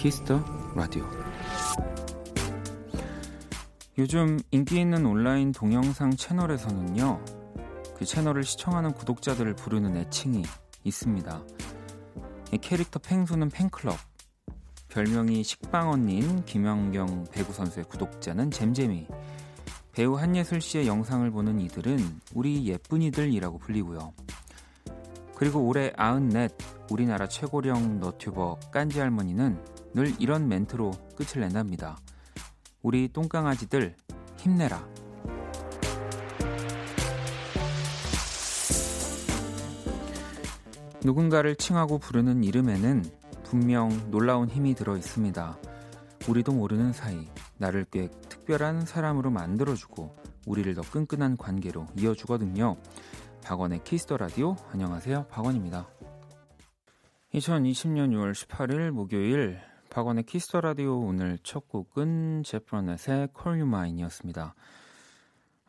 키스 더 라디오. 요즘 인기 있는 온라인 동영상 채널에서는요 그 채널을 시청하는 구독자들을 부르는 애칭이 있습니다. 캐릭터 펭수는 팬클럽 별명이 식빵 언니인 김연경 배구 선수의 구독자는 잼잼이 배우 한예슬 씨의 영상을 보는 이들은 우리 예쁜이들이라고 불리고요. 그리고 올해 94 우리나라 최고령 너튜버 깐지 할머니는 늘 이런 멘트로 끝을 낸답니다. 우리 똥강아지들 힘내라. 누군가를 칭하고 부르는 이름에는 분명 놀라운 힘이 들어 있습니다. 우리도 모르는 사이 나를 꽤 특별한 사람으로 만들어주고 우리를 더 끈끈한 관계로 이어주거든요. 박원의 키스 더 라디오 안녕하세요. 박원입니다. 2020년 6월 18일 목요일 박원의 키스 더 라디오 오늘 첫 곡은 제프 버넷의 Call You Mine이었습니다.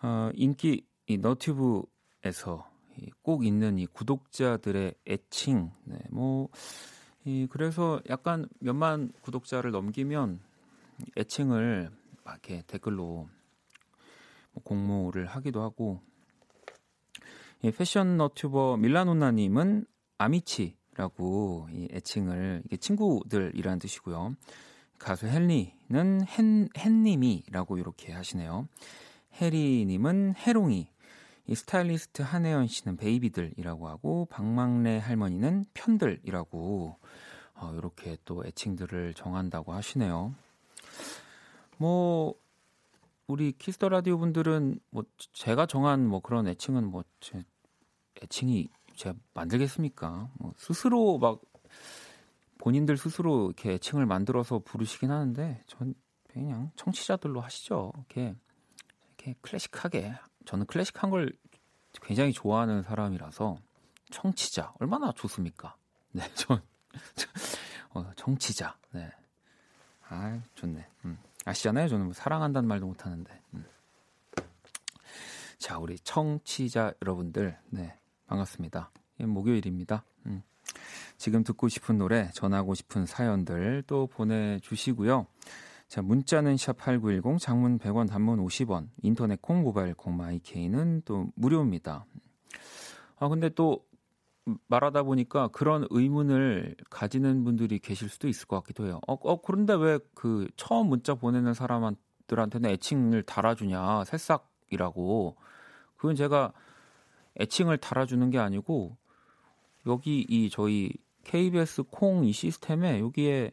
어, 인기 이 너튜브에서 꼭 있는 이 구독자들의 애칭, 네, 뭐, 이 그래서 약간 몇만 구독자를 넘기면 애칭을 막 이렇게 댓글로 뭐 공모를 하기도 하고, 이 패션 너튜버 밀라노나님은 amici라고 이 애칭을 이게 친구들이라는 뜻이고요. 가수 헨리는 헨, 헨님이라고 이렇게 하시네요. 해리님은 해롱이, 이 스타일리스트 한혜연 씨는 베이비들이라고 하고 박막래 할머니는 편들이라고 어, 이렇게 또 애칭들을 정한다고 하시네요. 뭐 우리 키스 더 라디오 분들은 뭐 제가 정한 뭐 그런 애칭은 뭐 제 애칭이 제가 만들겠습니까? 뭐 스스로 막 본인들 스스로 이렇게 애칭을 만들어서 부르시긴 하는데 전 그냥 청취자들로 하시죠. 이렇게 이렇게 클래식하게 저는 클래식한 걸 굉장히 좋아하는 사람이라서 청취자 얼마나 좋습니까? 네, 전 어, 청취자. 네. 아, 좋네. 음. 아시잖아요. 저는 뭐 사랑한다는 말도 못 하는데. 음. 자, 우리 청취자 여러분들. 네. 반갑습니다. 예, 목요일입니다. 음. 지금 듣고 싶은 노래, 전하고 싶은 사연들 또 보내주시고요. 자, 문자는 샵8910, 장문 100원, 단문 50원, 인터넷 콩, 모바일 콩, 마이케이는 또 무료입니다. 아, 근데 또 말하다 보니까 그런 의문을 가지는 분들이 계실 수도 있을 것 같기도 해요. 어, 어 그런데 왜 그 처음 문자 보내는 사람들한테는 애칭을 달아주냐, 새싹이라고. 그건 제가 애칭을 달아주는 게 아니고 여기 이 저희 KBS 콩 이 시스템에 여기에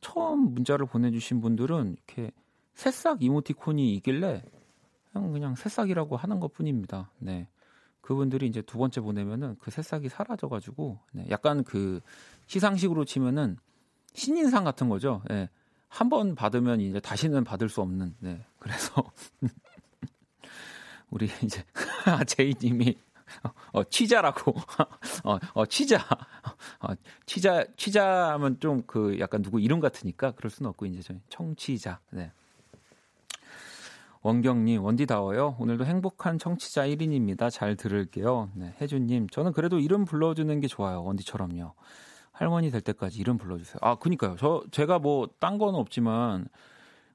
처음 문자를 보내주신 분들은 이렇게 새싹 이모티콘이 있길래 그냥 그냥 새싹이라고 하는 것 뿐입니다. 네. 그분들이 이제 두 번째 보내면은 그 새싹이 사라져가지고 네. 약간 그 시상식으로 치면은 신인상 같은 거죠. 네. 한번 받으면 이제 다시는 받을 수 없는. 네. 그래서 우리 이제 제이님이 어, 취자라고. 어, 어, 취자. 어, 취자, 취자하면 좀 그 약간 누구 이름 같으니까 그럴 수는 없고, 이제 저희 청취자. 네. 원경님, 원디다워요. 오늘도 행복한 청취자 1인입니다. 잘 들을게요. 네, 혜주님, 저는 그래도 이름 불러주는 게 좋아요. 원디처럼요. 할머니 될 때까지 이름 불러주세요. 아, 그니까요. 저, 제가 뭐, 딴 건 없지만,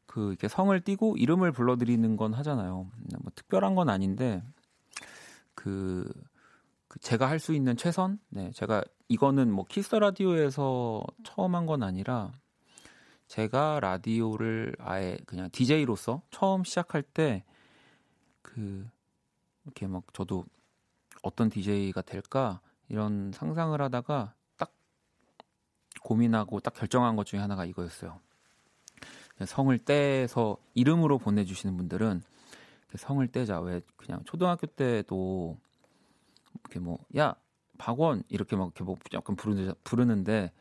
그, 이렇게 성을 띠고 이름을 불러드리는 건 하잖아요. 뭐, 특별한 건 아닌데, 그, 그 제가 할 수 있는 최선? 네, 제가 이거는 뭐 키스 라디오에서 처음 한 건 아니라 제가 라디오를 아예 그냥 DJ로서 처음 시작할 때 그 이렇게 막 저도 어떤 DJ가 될까 이런 상상을 하다가 딱 고민하고 딱 결정한 것 중에 하나가 이거였어요. 성을 떼서 이름으로 보내주시는 분들은 성을 떼자. 왜 그냥 초등학교 때도 이렇게 뭐 야 박원 이렇게 막 이렇게 뭐 약간 부르는 부르는데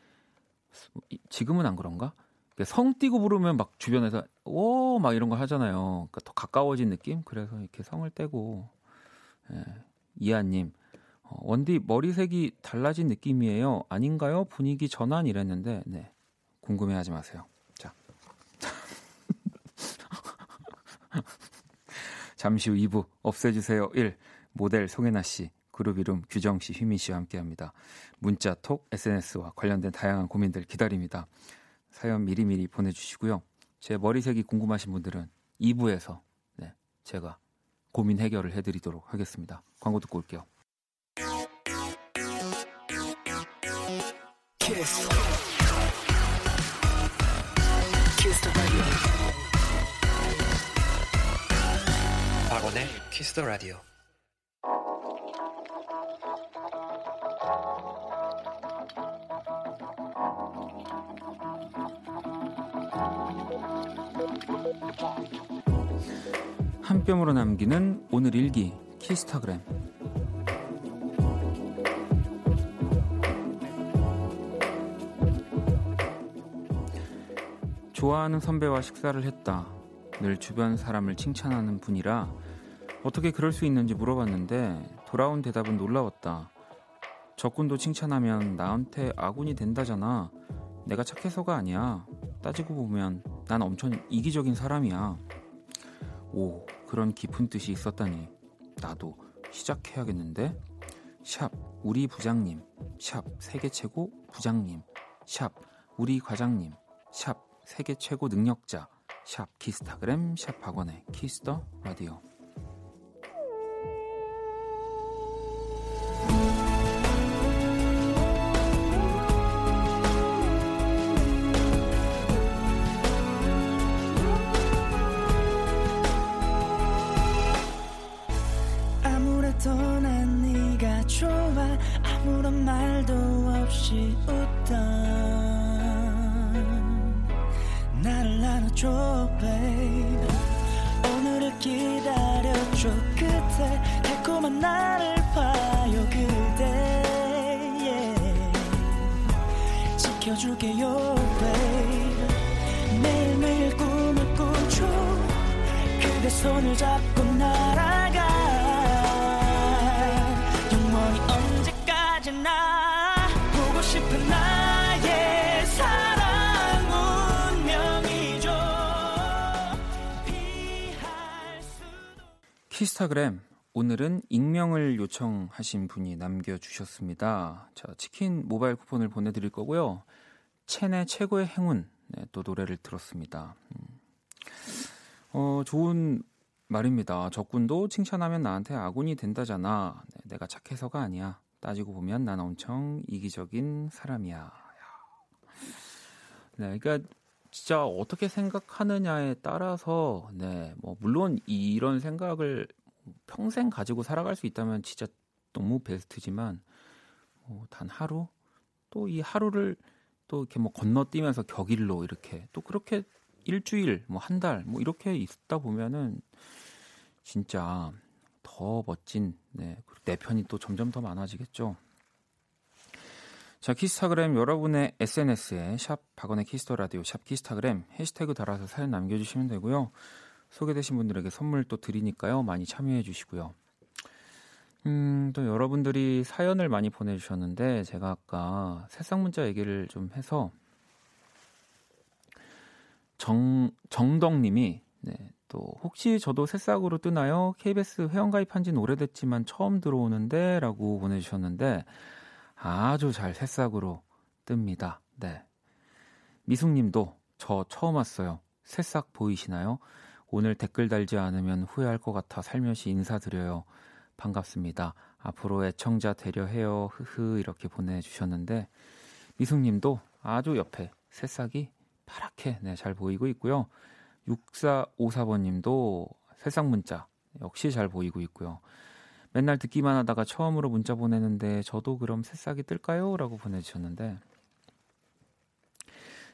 지금은 안 그런가? 성 띄고 부르면 막 주변에서 오 막 이런 거 하잖아요. 그러니까 더 가까워진 느낌. 그래서 이렇게 성을 떼고 예, 이하님 어, 원디 머리색이 달라진 느낌이에요. 아닌가요? 분위기 전환 이랬는데 네 궁금해하지 마세요. 자. 잠시 후 2부 없애주세요 1 모델 송혜나 씨 그룹 이름 규정 씨, 휘민 씨와 함께합니다. 문자, 톡, SNS와 관련된 다양한 고민들 기다립니다. 사연 미리미리 보내주시고요. 제 머리색이 궁금하신 분들은 2부에서 네, 제가 고민 해결을 해드리도록 하겠습니다. 광고 듣고 올게요. 키스. 키스 박원의 키스 더 라디오. 한 뼘으로 남기는 오늘 일기 키스타그램 좋아하는 선배와 식사를 했다. 늘 주변 사람을 칭찬하는 분이라 어떻게 그럴 수 있는지 물어봤는데 돌아온 대답은 놀라웠다. 적군도 칭찬하면 나한테 아군이 된다잖아. 내가 착해서가 아니야. 따지고 보면 난 엄청 이기적인 사람이야. 오, 그런 깊은 뜻이 있었다니. 나도 시작해야겠는데? 샵, 우리 부장님. 샵, 세계 최고 부장님. 샵, 우리 과장님. 샵, 세계 최고 능력자. 샵, 키스타그램, 샵, 박원의 키스 더 라디오. 저 끝에 달콤한 나를 봐요 그대. Yeah. 지켜줄게요 babe. 매일매일 꿈을 꾸죠. 그대 손을 잡고 나 키스타그램 오늘은 익명을 요청하신 분이 남겨주셨습니다. 자 치킨 모바일 쿠폰을 보내드릴 거고요. 첸의 최고의 행운 네, 또 노래를 들었습니다. 음. 어 좋은 말입니다. 적군도 칭찬하면 나한테 아군이 된다잖아. 네, 내가 착해서가 아니야. 따지고 보면 난 엄청 이기적인 사람이야. 네, 그러니까 진짜 어떻게 생각하느냐에 따라서 네, 뭐 물론 이런 생각을 평생 가지고 살아갈 수 있다면 진짜 너무 베스트지만 뭐 단 하루 또 이 하루를 또 이렇게 뭐 건너뛰면서 격일로 이렇게 또 그렇게 일주일 뭐 한 달 뭐 이렇게 있다 보면은 진짜 더 멋진 네, 내 편이 또 점점 더 많아지겠죠. 자, 키스타그램 여러분의 SNS에 샵 박원의 키스 더 라디오 샵 키스타그램 해시태그 달아서 사연 남겨주시면 되고요. 소개되신 분들에게 선물 또 드리니까요. 많이 참여해 주시고요. 음, 또 여러분들이 사연을 많이 보내주셨는데 제가 아까 새싹 문자 얘기를 좀 해서 정 정덕님이 네, 또 혹시 저도 새싹으로 뜨나요? KBS 회원 가입한 지는 오래됐지만 처음 들어오는데라고 보내주셨는데 아주 잘 새싹으로 뜹니다. 네. 미숙님도 저 처음 왔어요. 새싹 보이시나요? 오늘 댓글 달지 않으면 후회할 것 같아 살며시 인사드려요. 반갑습니다. 앞으로 애청자 되려 해요. 흐흐 이렇게 보내주셨는데 미숙님도 아주 옆에 새싹이 파랗게 네, 잘 보이고 있고요. 6454번님도 새싹 문자 역시 잘 보이고 있고요. 맨날 듣기만 하다가 처음으로 문자 보내는데 저도 그럼 새싹이 뜰까요? 라고 보내주셨는데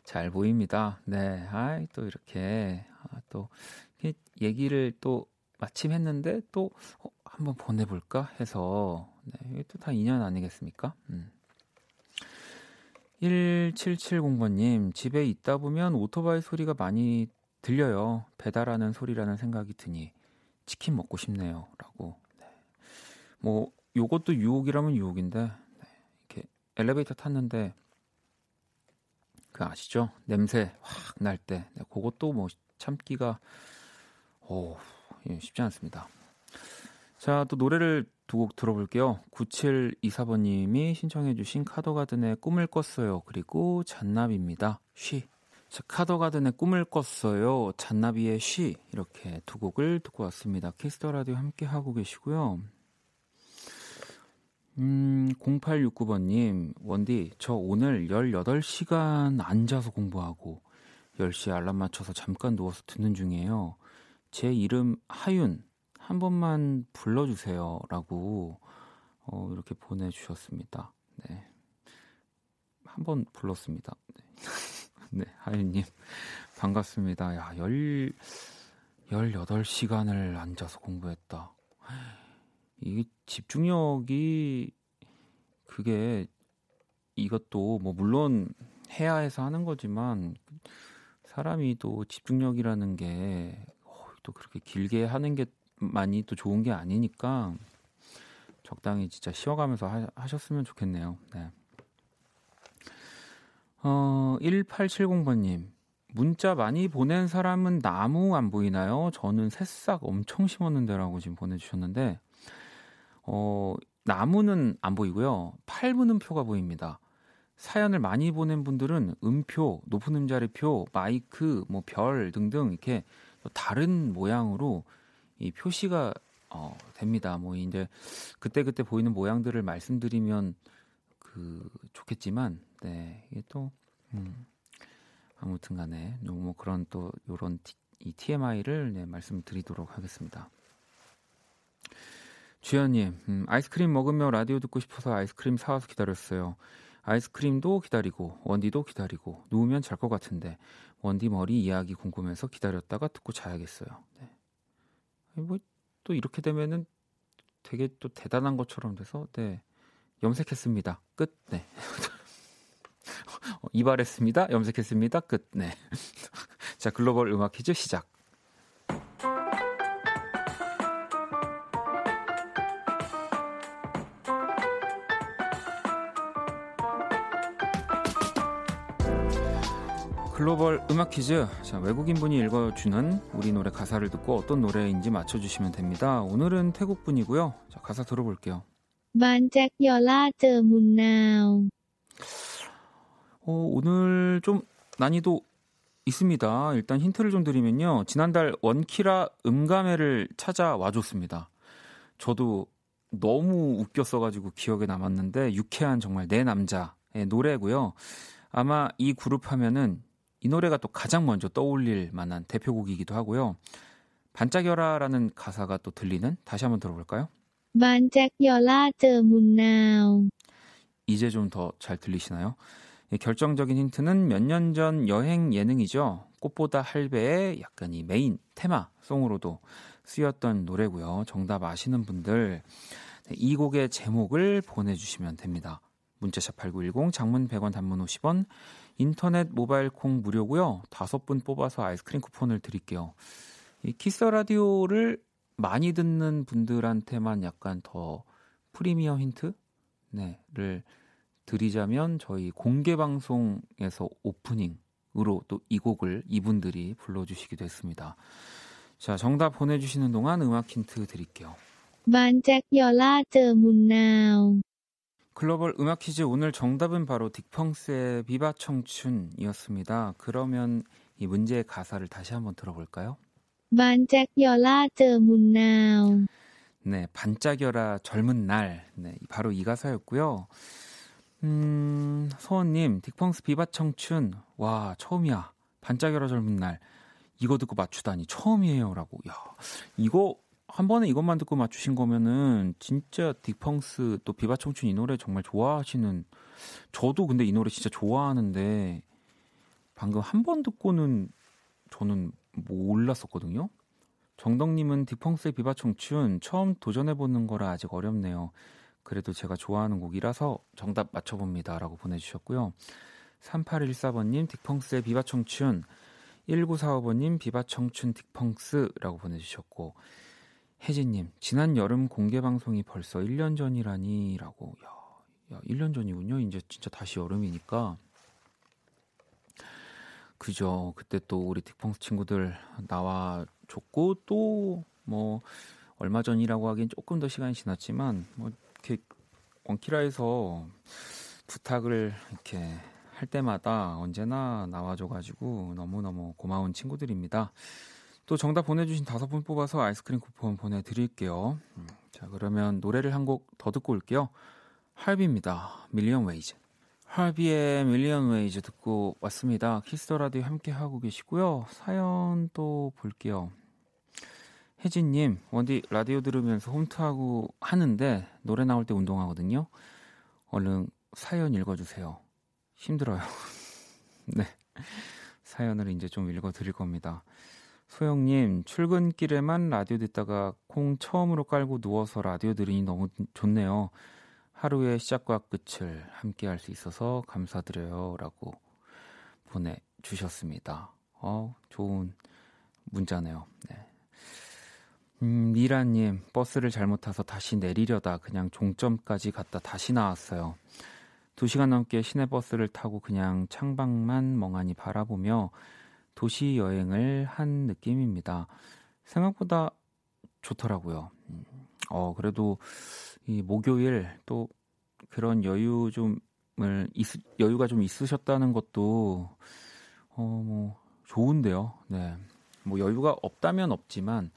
잘 보입니다. 네, 아이 또 이렇게 아, 또 얘기를 또 마침 했는데 또 어, 한번 보내볼까 해서 네, 이게 또 다 인연 아니겠습니까? 음. 1770번님 집에 있다 보면 오토바이 소리가 많이 들려요. 배달하는 소리라는 생각이 드니 치킨 먹고 싶네요 라고 뭐 요것도 유혹이라면 유혹인데 네, 이렇게 엘리베이터 탔는데 그 아시죠? 냄새 확 날 때. 네, 그것도 뭐 참기가 오, 예, 쉽지 않습니다. 자, 또 노래를 두 곡 들어볼게요. 9724번 님이 신청해 주신 카더가든의 꿈을 꿨어요. 그리고 잔나비입니다. She. 자, 카더가든의 꿈을 꿨어요. 잔나비의 She. 이렇게 두 곡을 듣고 왔습니다. 키스 더 라디오 함께 하고 계시고요. 음, 0869번님, 원디, 저 오늘 18시간 앉아서 공부하고 10시에 알람 맞춰서 잠깐 누워서 듣는 중이에요. 제 이름 하윤, 한 번만 불러주세요. 라고, 어, 이렇게 보내주셨습니다. 네. 한 번 불렀습니다. 네. 네, 하윤님. 반갑습니다. 야, 열, 18시간을 앉아서 공부했다. 이게 집중력이, 그게, 이것도 뭐, 물론 해야 해서 하는 거지만, 사람이 또 집중력이라는 게, 어, 또 그렇게 길게 하는 게 많이 또 좋은 게 아니니까 적당히 진짜 쉬어가면서 하, 하셨으면 좋겠네요. 네. 어, 1870번님. 문자 많이 보낸 사람은 나무 안 보이나요? 저는 새싹 엄청 심었는데라고 지금 보내주셨는데, 어, 나무는 안 보이고요. 팔문음표가 보입니다. 사연을 많이 보낸 분들은 음표, 높은 음자리 표, 마이크, 뭐 별 등등 이렇게 다른 모양으로 이 표시가 어, 됩니다. 뭐 이제 그때 그때 보이는 모양들을 말씀드리면 그 좋겠지만, 네 이게 또 음, 아무튼간에 뭐 그런 또 요런 티, 이 TMI를 네, 말씀드리도록 하겠습니다. 주연님, 음, 아이스크림 먹으며 라디오 듣고 싶어서 아이스크림 사와서 기다렸어요. 아이스크림도 기다리고 원디도 기다리고 누우면 잘 것 같은데 원디 머리 이야기 궁금해서 기다렸다가 듣고 자야겠어요. 네. 뭐또 이렇게 되면은 되게 또 대단한 것처럼 돼서 네 염색했습니다. 끝. 네. 어, 이발했습니다. 염색했습니다. 끝. 네. 자 글로벌 음악 퀴즈 시작. 글로벌 음악 퀴즈. 자, 외국인 분이 읽어주는 우리 노래 가사를 듣고 어떤 노래인지 맞춰주시면 됩니다. 오늘은 태국 분이고요. 자, 가사 들어볼게요. 반짝 여라 저 문나오. 어, 오늘 좀 난이도 있습니다. 일단 힌트를 좀 드리면요. 지난달 원키라 음감회를 찾아와 줬습니다. 저도 너무 웃겼어가지고 기억에 남았는데 유쾌한 정말 내 남자의 노래고요. 아마 이 그룹 하면은 이 노래가 또 가장 먼저 떠올릴 만한 대표곡이기도 하고요. 반짝여라라는 가사가 또 들리는 다시 한번 들어볼까요? 반짝여라 저 문나오. 이제 좀 더 잘 들리시나요? 예, 결정적인 힌트는 몇 년 전 여행 예능이죠. 꽃보다 할배의 약간 이 메인 테마 송으로도 쓰였던 노래고요. 정답 아시는 분들 네, 이 곡의 제목을 보내주시면 됩니다. 문자샵 8910 장문 100원 단문 50원 인터넷 모바일 콩 무료고요. 다섯 분 뽑아서 아이스크림 쿠폰을 드릴게요. 이 키스 라디오를 많이 듣는 분들한테만 약간 더 프리미엄 힌트 네를 드리자면 저희 공개 방송에서 오프닝으로 또 이 곡을 이분들이 불러주시기도 했습니다. 자, 정답 보내주시는 동안 음악 힌트 드릴게요. 반짝여라 저 문나오. 글로벌 음악 퀴즈 오늘 정답은 바로 딕펑스의 비바 청춘이었습니다. 그러면 이 문제의 가사를 다시 한번 들어볼까요? 반짝여라 저 문나오. 네, 반짝여라 젊은 날. 네, 바로 이 가사였고요. 음, 서원님, 딕펑스 비바 청춘. 와, 처음이야. 반짝여라 젊은 날. 이거 듣고 맞추다니 처음이에요라고. 야, 이거 한 번에 이것만 듣고 맞추신 거면은 진짜 딕펑스 또 비바 청춘 이 노래 정말 좋아하시는 저도 근데 이 노래 진짜 좋아하는데 방금 한 번 듣고는 저는 몰랐었거든요. 정덕님은 딕펑스의 비바 청춘 처음 도전해보는 거라 아직 어렵네요. 그래도 제가 좋아하는 곡이라서 정답 맞춰봅니다 라고 보내주셨고요. 3814번님 딕펑스의 비바 청춘 1945번님 비바 청춘 딕펑스라고 보내주셨고 혜진님, 지난 여름 공개 방송이 벌써 1년 전이라니라고. 야, 야, 1년 전이군요. 이제 진짜 다시 여름이니까. 그죠. 그때 또 우리 딕펑스 친구들 나와 줬고, 또 뭐, 얼마 전이라고 하기엔 조금 더 시간이 지났지만 뭐 이렇게 원키라에서 부탁을 이렇게 할 때마다 언제나 나와줘가지고 너무너무 고마운 친구들입니다. 또 정답 보내주신 다섯 분 뽑아서 아이스크림 쿠폰 보내드릴게요. 음, 자, 그러면 노래를 한 곡 더 듣고 올게요. HRVY입니다. Million Ways. HRVY의 Million Ways 듣고 왔습니다. 키스 더 라디오 함께 하고 계시고요. 사연 또 볼게요. 혜진님, 원디 라디오 들으면서 홈트하고 하는데 노래 나올 때 운동하거든요. 얼른 사연 읽어주세요. 힘들어요. 네. 사연을 이제 좀 읽어드릴 겁니다. 소영님, 출근길에만 라디오 듣다가 콩 처음으로 깔고 누워서 라디오 들으니 너무 좋네요. 하루의 시작과 끝을 함께 할 수 있어서 감사드려요. 라고 보내 주셨습니다. 어, 좋은 문자네요. 네. 음, 미라님, 버스를 잘못 타서 다시 내리려다 그냥 종점까지 갔다 다시 나왔어요. 두 시간 넘게 시내버스를 타고 그냥 창밖만 멍하니 바라보며 도시 여행을 한 느낌입니다. 생각보다 좋더라고요. 음, 어, 그래도 이 목요일 또 그런 여유 좀을 여유가 좀 있으셨다는 것도 어, 뭐 좋은데요. 네. 뭐 여유가 없다면 없지만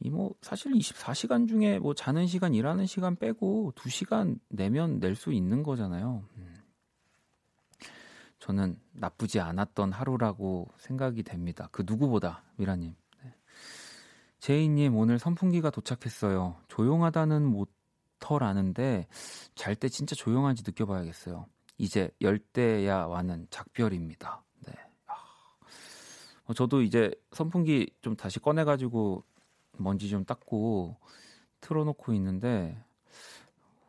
이 뭐 사실 24시간 중에 뭐 자는 시간, 일하는 시간 빼고 2시간 내면 낼 수 있는 거잖아요. 음. 저는 나쁘지 않았던 하루라고 생각이 됩니다. 그 누구보다 미라님. 네. 제이님 오늘 선풍기가 도착했어요. 조용하다는 모터라는데 잘 때 진짜 조용한지 느껴봐야겠어요. 이제 열대야와는 작별입니다. 네. 어, 저도 이제 선풍기 좀 다시 꺼내가지고 먼지 좀 닦고 틀어놓고 있는데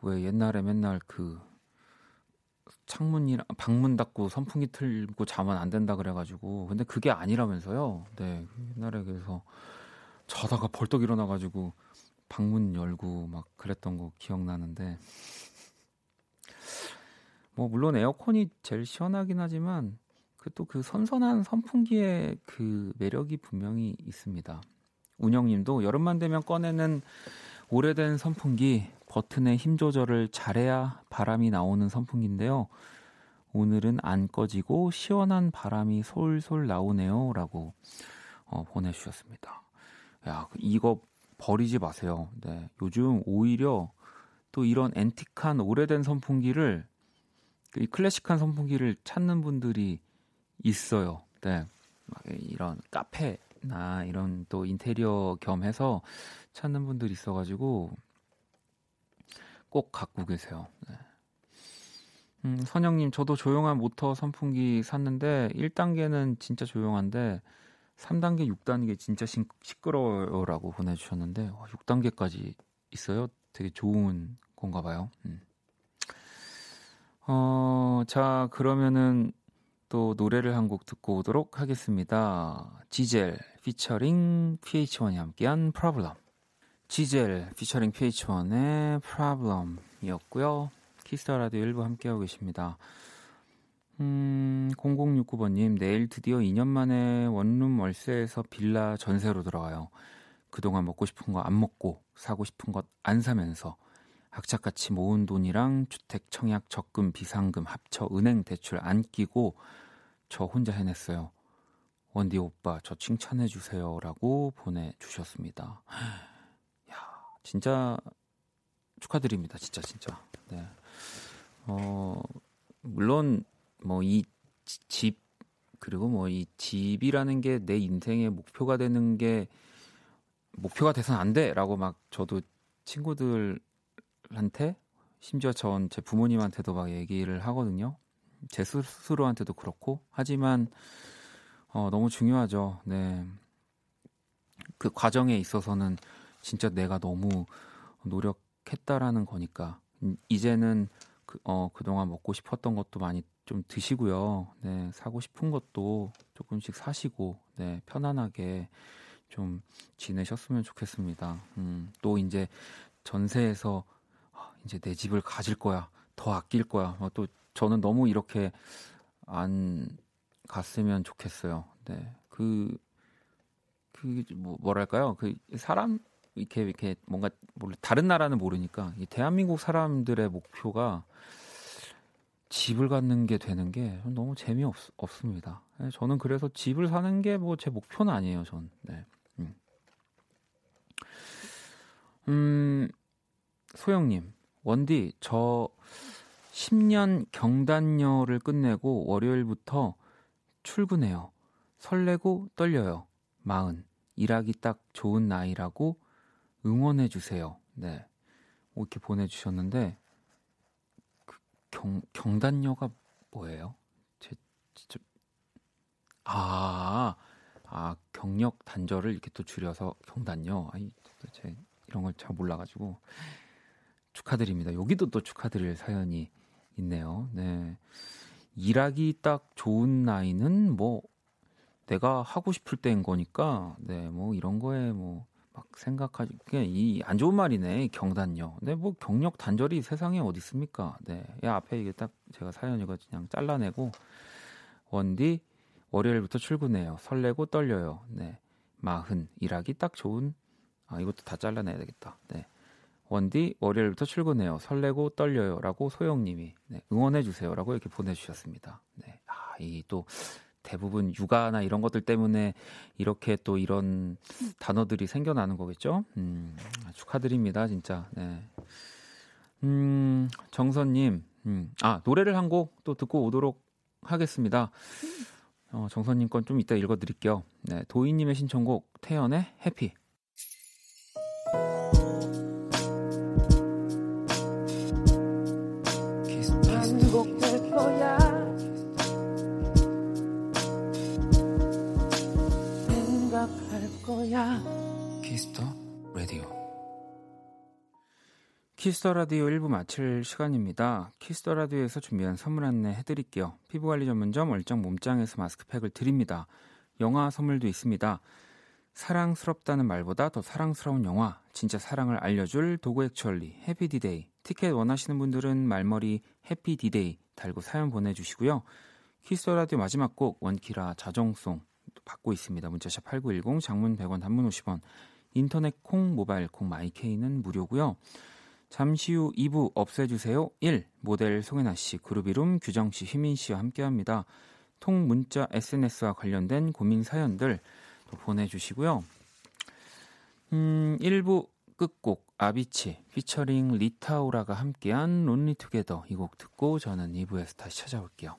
왜 옛날에 맨날 그 창문이랑 방문 닫고 선풍기 틀고 자면 안 된다 그래가지고 근데 그게 아니라면서요. 네 옛날에 그래서 자다가 벌떡 일어나가지고 방문 열고 막 그랬던 거 기억나는데 뭐 물론 에어컨이 제일 시원하긴 하지만 그 또그 그 선선한 선풍기의 그 매력이 분명히 있습니다. 운영님도 여름만 되면 꺼내는 오래된 선풍기 버튼의 힘 조절을 잘해야 바람이 나오는 선풍기인데요. 오늘은 안 꺼지고 시원한 바람이 솔솔 나오네요. 라고 어, 보내주셨습니다. 야, 이거 버리지 마세요. 네. 요즘 오히려 또 이런 앤틱한 오래된 선풍기를 이 클래식한 선풍기를 찾는 분들이 있어요. 네. 이런 카페나 이런 또 인테리어 겸해서 찾는 분들이 있어가지고 꼭 갖고 계세요. 네. 음, 선영님, 저도 조용한 모터 선풍기 샀는데 1단계는 진짜 조용한데 3단계, 6단계 진짜 시, 시끄러워요라고 보내주셨는데 어, 6단계까지 있어요. 되게 좋은 건가 봐요. 음. 어, 자, 그러면은 또 노래를 한 곡 듣고 오도록 하겠습니다. 지젤 피처링 pH-1이 함께한 Problem. 지젤 피처링 pH-1의 Problem이었고요. 키스 더 라디오 1부 함께하고 계십니다. 음, 0069번님, 내일 드디어 2년 만에 원룸 월세에서 빌라 전세로 들어가요. 그동안 먹고 싶은 거 안 먹고, 사고 싶은 것 안 사면서, 악착같이 모은 돈이랑 주택 청약 적금 비상금 합쳐 은행 대출 안 끼고, 저 혼자 해냈어요. 원디 오빠, 저 칭찬해주세요. 라고 보내주셨습니다. 진짜 축하드립니다. 진짜 진짜. 네. 어 물론 뭐 이 집 그리고 뭐 이 집이라는 게 내 인생의 목표가 되는 게 목표가 돼서는 안 돼라고 막 저도 친구들한테 심지어 전 제 부모님한테도 막 얘기를 하거든요. 제 스스로한테도 그렇고 하지만 어 너무 중요하죠. 네. 그 과정에 있어서는 진짜 내가 너무 노력했다라는 거니까 음, 이제는 그, 어, 그동안 먹고 싶었던 것도 많이 좀 드시고요. 네, 사고 싶은 것도 조금씩 사시고, 네, 편안하게 좀 지내셨으면 좋겠습니다. 음, 또 이제 전세에서 아, 이제 내 집을 가질 거야. 더 아낄 거야. 어, 또 저는 너무 이렇게 안 갔으면 좋겠어요. 네. 그, 그, 뭐, 뭐랄까요. 그 사람, 이렇게 이렇게 뭔가 다른 나라는 모르니까 이 대한민국 사람들의 목표가 집을 갖는 게 되는 게 너무 재미없 없습니다. 네, 저는 그래서 집을 사는 게 뭐 제 목표는 아니에요. 전. 네. 음. 음 소영님 원디 저 10년 경단녀를 끝내고 월요일부터 출근해요. 설레고 떨려요. 마흔. 일하기 딱 좋은 나이라고 응원해 주세요. 네. 뭐 이렇게 보내 주셨는데 그 경 경단녀가 뭐예요? 제 진짜 아, 아 경력 단절을 이렇게 또 줄여서 경단녀. 아니 제 이런 걸 잘 몰라 가지고 축하드립니다. 여기도 또 축하드릴 사연이 있네요. 네. 일하기 딱 좋은 나이는 뭐 내가 하고 싶을 때인 거니까 네, 뭐 이런 거에 뭐 막 생각하지 그냥 이 안 좋은 말이네. 경단녀. 네, 뭐 경력 단절이 세상에 어디 있습니까? 네. 야, 앞에 이게 딱 제가 사연 이거 그냥 잘라내고 원디 월요일부터 출근해요. 설레고 떨려요. 네. 마흔 일하기 딱 좋은 아, 이것도 다 잘라내야 되겠다. 네. 원디 월요일부터 출근해요. 설레고 떨려요라고 소영님이 네, 응원해 주세요라고 이렇게 보내주셨습니다. 네, 아, 이또 대부분 육아나 이런 것들 때문에 이렇게 또 이런 단어들이 생겨나는 거겠죠. 음, 축하드립니다, 진짜. 네. 음, 정선님, 음, 아 노래를 한 곡 또 듣고 오도록 하겠습니다. 어, 정선님 건 좀 이따 읽어드릴게요. 네, 도희님의 신청곡 태연의 해피. 거야. 키스 더 라디오. 키스 더 라디오 1부 마칠 시간입니다. 키스 더 라디오에서 준비한 선물 안내 해드릴게요. 피부관리 전문점 얼짱 몸짱에서 마스크팩을 드립니다. 영화 선물도 있습니다. 사랑스럽다는 말보다 더 사랑스러운 영화, 진짜 사랑을 알려줄 Dog Actually 해피디데이. 티켓 원하시는 분들은 말머리 해피디데이 달고 사연 보내주시고요. 키스 더 라디오 마지막 곡 원키라 자정송 받고 있습니다. 문자샵 8910 장문 100원 단문 50원 인터넷 콩 모바일 콩 마이케이는 무료고요. 잠시 후 2부 없애주세요 1 모델 송혜나 씨 그룹 이름 규정 씨 희민 씨와 함께합니다. 톡 문자 SNS와 관련된 고민 사연들 또 보내주시고요. 음 1부 끝곡 아비치 피처링 Rita Ora가 함께한 Lonely Together 이 곡 듣고 저는 2부에서 다시 찾아올게요.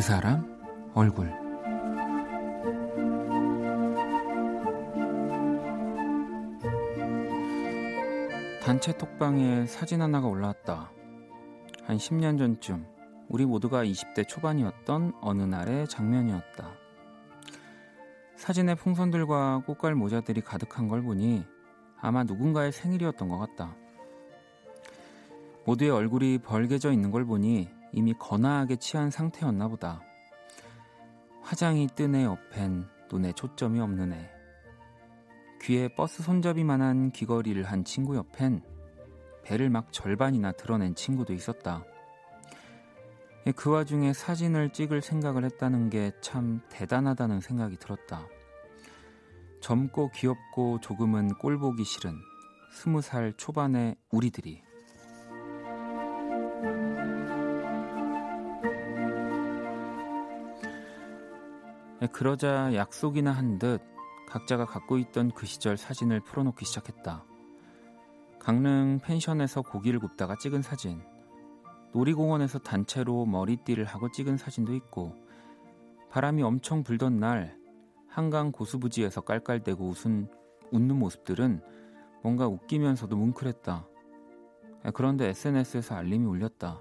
그 사람 얼굴 단체 톡방에 사진 하나가 올라왔다. 한 10년 전쯤 우리 모두가 20대 초반이었던 어느 날의 장면이었다. 사진에 풍선들과 꽃갈 모자들이 가득한 걸 보니 아마 누군가의 생일이었던 것 같다. 모두의 얼굴이 벌개져 있는 걸 보니 이미 거나하게 취한 상태였나 보다. 화장이 뜬 애 옆엔 눈에 초점이 없는 애. 귀에 버스 손잡이만한 귀걸이를 한 친구 옆엔 배를 막 절반이나 드러낸 친구도 있었다. 그 와중에 사진을 찍을 생각을 했다는 게 참 대단하다는 생각이 들었다. 젊고 귀엽고 조금은 꼴보기 싫은 스무 살 초반의 우리들이 그러자 약속이나 한 듯 각자가 갖고 있던 그 시절 사진을 풀어놓기 시작했다. 강릉 펜션에서 고기를 굽다가 찍은 사진, 놀이공원에서 단체로 머리띠를 하고 찍은 사진도 있고, 바람이 엄청 불던 날 한강 고수부지에서 깔깔대고 웃은 웃는 모습들은 뭔가 웃기면서도 뭉클했다. 그런데 SNS에서 알림이 울렸다.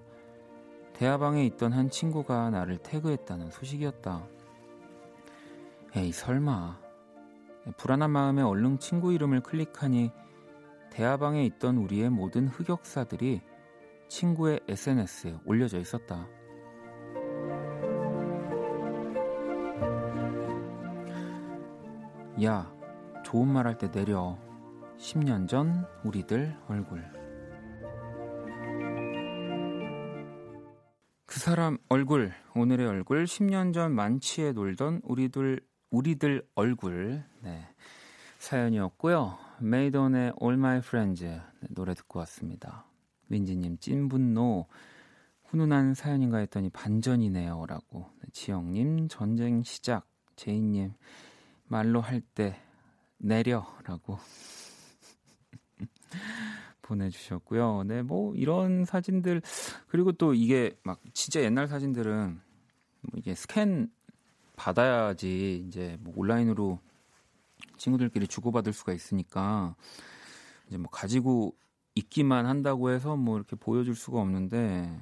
대화방에 있던 한 친구가 나를 태그했다는 소식이었다. 에이 설마 불안한 마음에 얼른 친구 이름을 클릭하니 대화방에 있던 우리의 모든 흑역사들이 친구의 SNS에 올려져 있었다. 야, 좋은 말 할 때 내려. 10년 전 우리들 얼굴. 그 사람 얼굴, 오늘의 얼굴, 10년 전 만취에 놀던 우리들, 우리들 얼굴. 네. 사연이었고요. 메이돈의 All My Friends 네, 노래 듣고 왔습니다. 민지님 찐분노 훈훈한 사연인가 했더니 반전이네요라고 네, 지영님 전쟁 시작 제이님 말로 할 때 내려라고 보내주셨고요. 네, 뭐 이런 사진들 그리고 또 이게 막 진짜 옛날 사진들은 뭐 이게 스캔 받아야지 이제 뭐 온라인으로 친구들끼리 주고받을 수가 있으니까 이제 뭐 가지고 있기만 한다고 해서 뭐 이렇게 보여줄 수가 없는데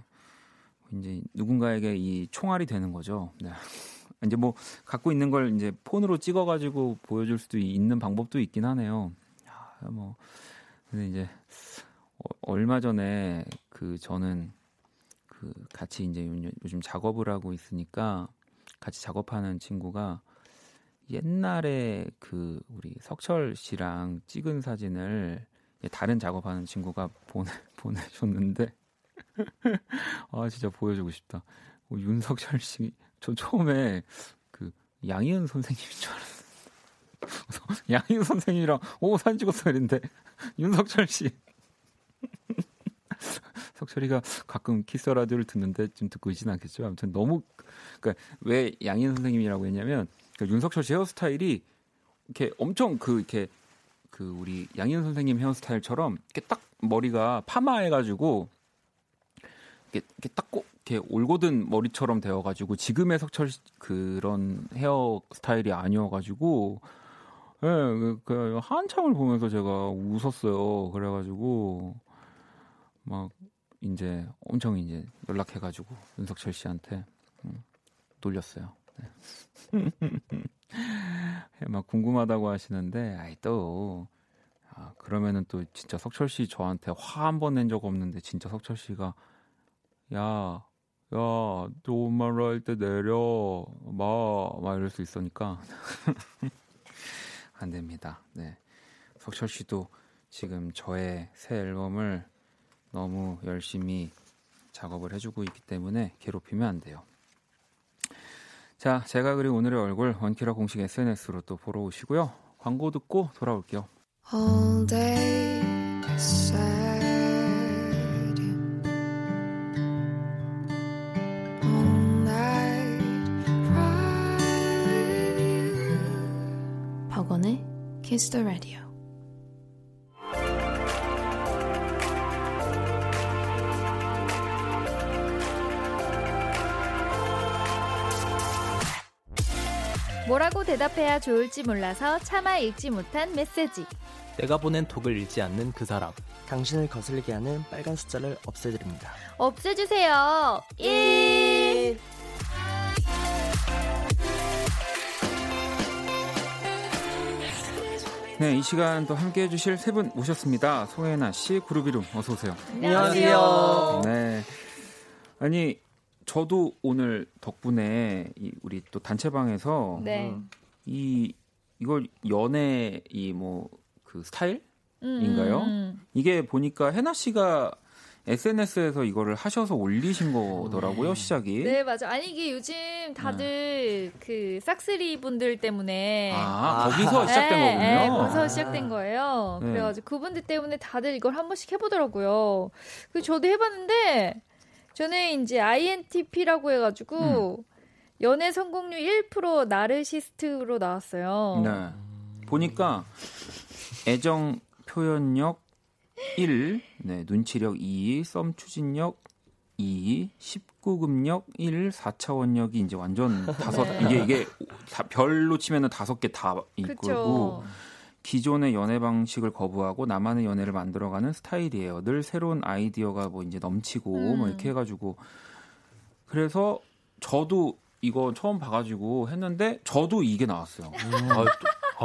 이제 누군가에게 이 총알이 되는 거죠. 네. 이제 뭐 갖고 있는 걸 이제 폰으로 찍어가지고 보여줄 수도 있는 방법도 있긴 하네요. 야, 뭐 근데 이제 어, 얼마 전에 그 저는 그 같이 이제 요즘 작업을 하고 있으니까 같이 작업하는 친구가 옛날에 그 우리 석철 씨랑 찍은 사진을 다른 작업하는 친구가 보내 보내줬는데 아 진짜 보여주고 싶다. 어, 윤석철 씨, 저 처음에 그 양희은 선생님인 줄 알았어요. 양희은 선생님이랑 오 사진 찍었어 이랬는데 윤석철 씨. 석철이가 가끔 키스 라디오를 듣는데 좀 듣고 있지는 않겠죠. 아무튼 너무 그러니까 왜 양희은 선생님이라고 했냐면 그러니까 윤석철 씨 헤어스타일이 이렇게 엄청 그 이렇게 그 우리 양희은 선생님 헤어스타일처럼 이렇게 딱 머리가 파마해가지고 이렇게, 이렇게 딱 꼭 이렇게 올고든 머리처럼 되어가지고 지금의 석철 그런 헤어 스타일이 아니어가지고 예, 그, 그 한참을 보면서 제가 웃었어요. 그래가지고 막 이제 엄청 이제 연락해가지고 윤석철 씨한테 음, 놀렸어요. 네. 막 궁금하다고 하시는데 아이 또 아, 그러면은 또 진짜 석철 씨 저한테 화 한 번 낸 적 없는데 진짜 석철 씨가 야, 야, 좋은 말로 할 때 내려, 막, 막 이럴 수 있으니까. 안 됩니다. 네. 석철 씨도 지금 저의 새 앨범을 너무 열심히 작업을 해주고 있기 때문에 괴롭히면 안 돼요. 자, 제가 그린 오늘의 얼굴 원키라 공식 SNS로 또 보러 오시고요. 광고 듣고 돌아올게요. 박원의 Kiss the Radio. 대답해야 좋을지 몰라서 차마 읽지 못한 메시지. 내가 보낸 톡을 읽지 않는 그 사람. 당신을 거슬리게 하는 빨간 숫자를 없애드립니다. 없애주세요. 1. 네, 이 시간 또 함께 해주실 세 분 모셨습니다. 송혜나 씨, 그룹 이름 어서 오세요. 안녕하세요. 네. 아니 저도 오늘 덕분에 이 우리 또 단체방에서 네. 이 이걸 연애 이 뭐 그 스타일인가요? 음. 이게 보니까 해나 씨가 SNS에서 이거를 하셔서 올리신 거더라고요, 시작이. 네, 맞아. 아니 이게 요즘 다들 그 싹쓸이 분들 때문에 아, 거기서 시작된 네, 거군요. 네, 거기서 시작된 거예요. 네. 그래가지고 그분들 때문에 다들 이걸 한 번씩 해보더라고요. 그 저도 해봤는데 저는 이제 INTP라고 해가지고 연애 성공률 1% 나르시스트로 나왔어요. 네. 보니까 애정 표현력 1, 네, 눈치력 2, 썸 추진력 2, 19금력 1, 4차원력이 이제 완전 다섯 네. 이게 이게 다 별로 치면은 다섯 개 다 있고. 기존의 연애 방식을 거부하고 나만의 연애를 만들어가는 스타일이에요. 늘 새로운 아이디어가 뭐 이제 넘치고 음. 뭐 이렇게 해가지고 그래서 저도 이거 처음 봐가지고 했는데 저도 이게 나왔어요. 아,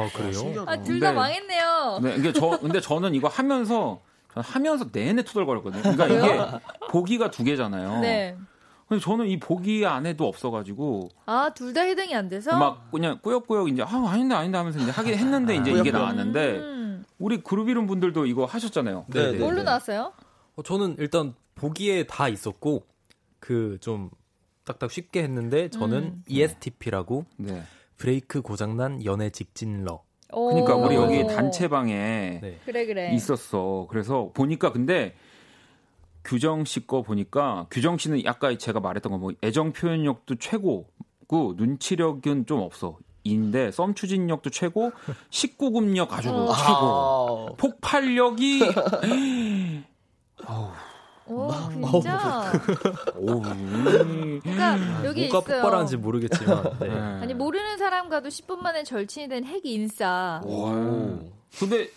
아 그래요? 아, 둘다 네. 망했네요. 네, 이게 저 근데 저는 이거 하면서 저는 하면서 내내 투덜거렸거든요. 그러니까 이게 보기가 두 개잖아요. 네. 근데 저는 이 보기 안에도 없어가지고 아, 둘 다 해당이 안 돼서? 막 그냥 꾸역꾸역 이제 아 아닌데 아닌데 하면서 이제 하긴 했는데 이제 이게. 나왔는데 음, 우리 그룹 이름 분들도 이거 하셨잖아요. 네, 네. 뭘로 나왔어요? 어, 저는 일단 보기에 다 있었고 그 좀 딱딱 쉽게 했는데 저는 음. ESTP라고 네. 브레이크 고장난 연애 직진러. 오. 그러니까 우리 여기 오. 단체방에 네. 그래, 그래. 있었어. 그래서 보니까 근데 규정 씨 거 보니까 규정 씨는 아까 제가 말했던 거 뭐 애정 표현력도 최고고 눈치력은 좀 없어. 인데 썸 추진력도 최고, 19금력 아주 어. 최고. 아, 폭발력이 아우, 오, 진짜? 오우. 그러니까 여기 뭐가 있어요. 폭발하는지 모르겠지만. 네. 아니 모르는 사람과도 10분 만에 절친이 된 핵 인싸. 오. 근데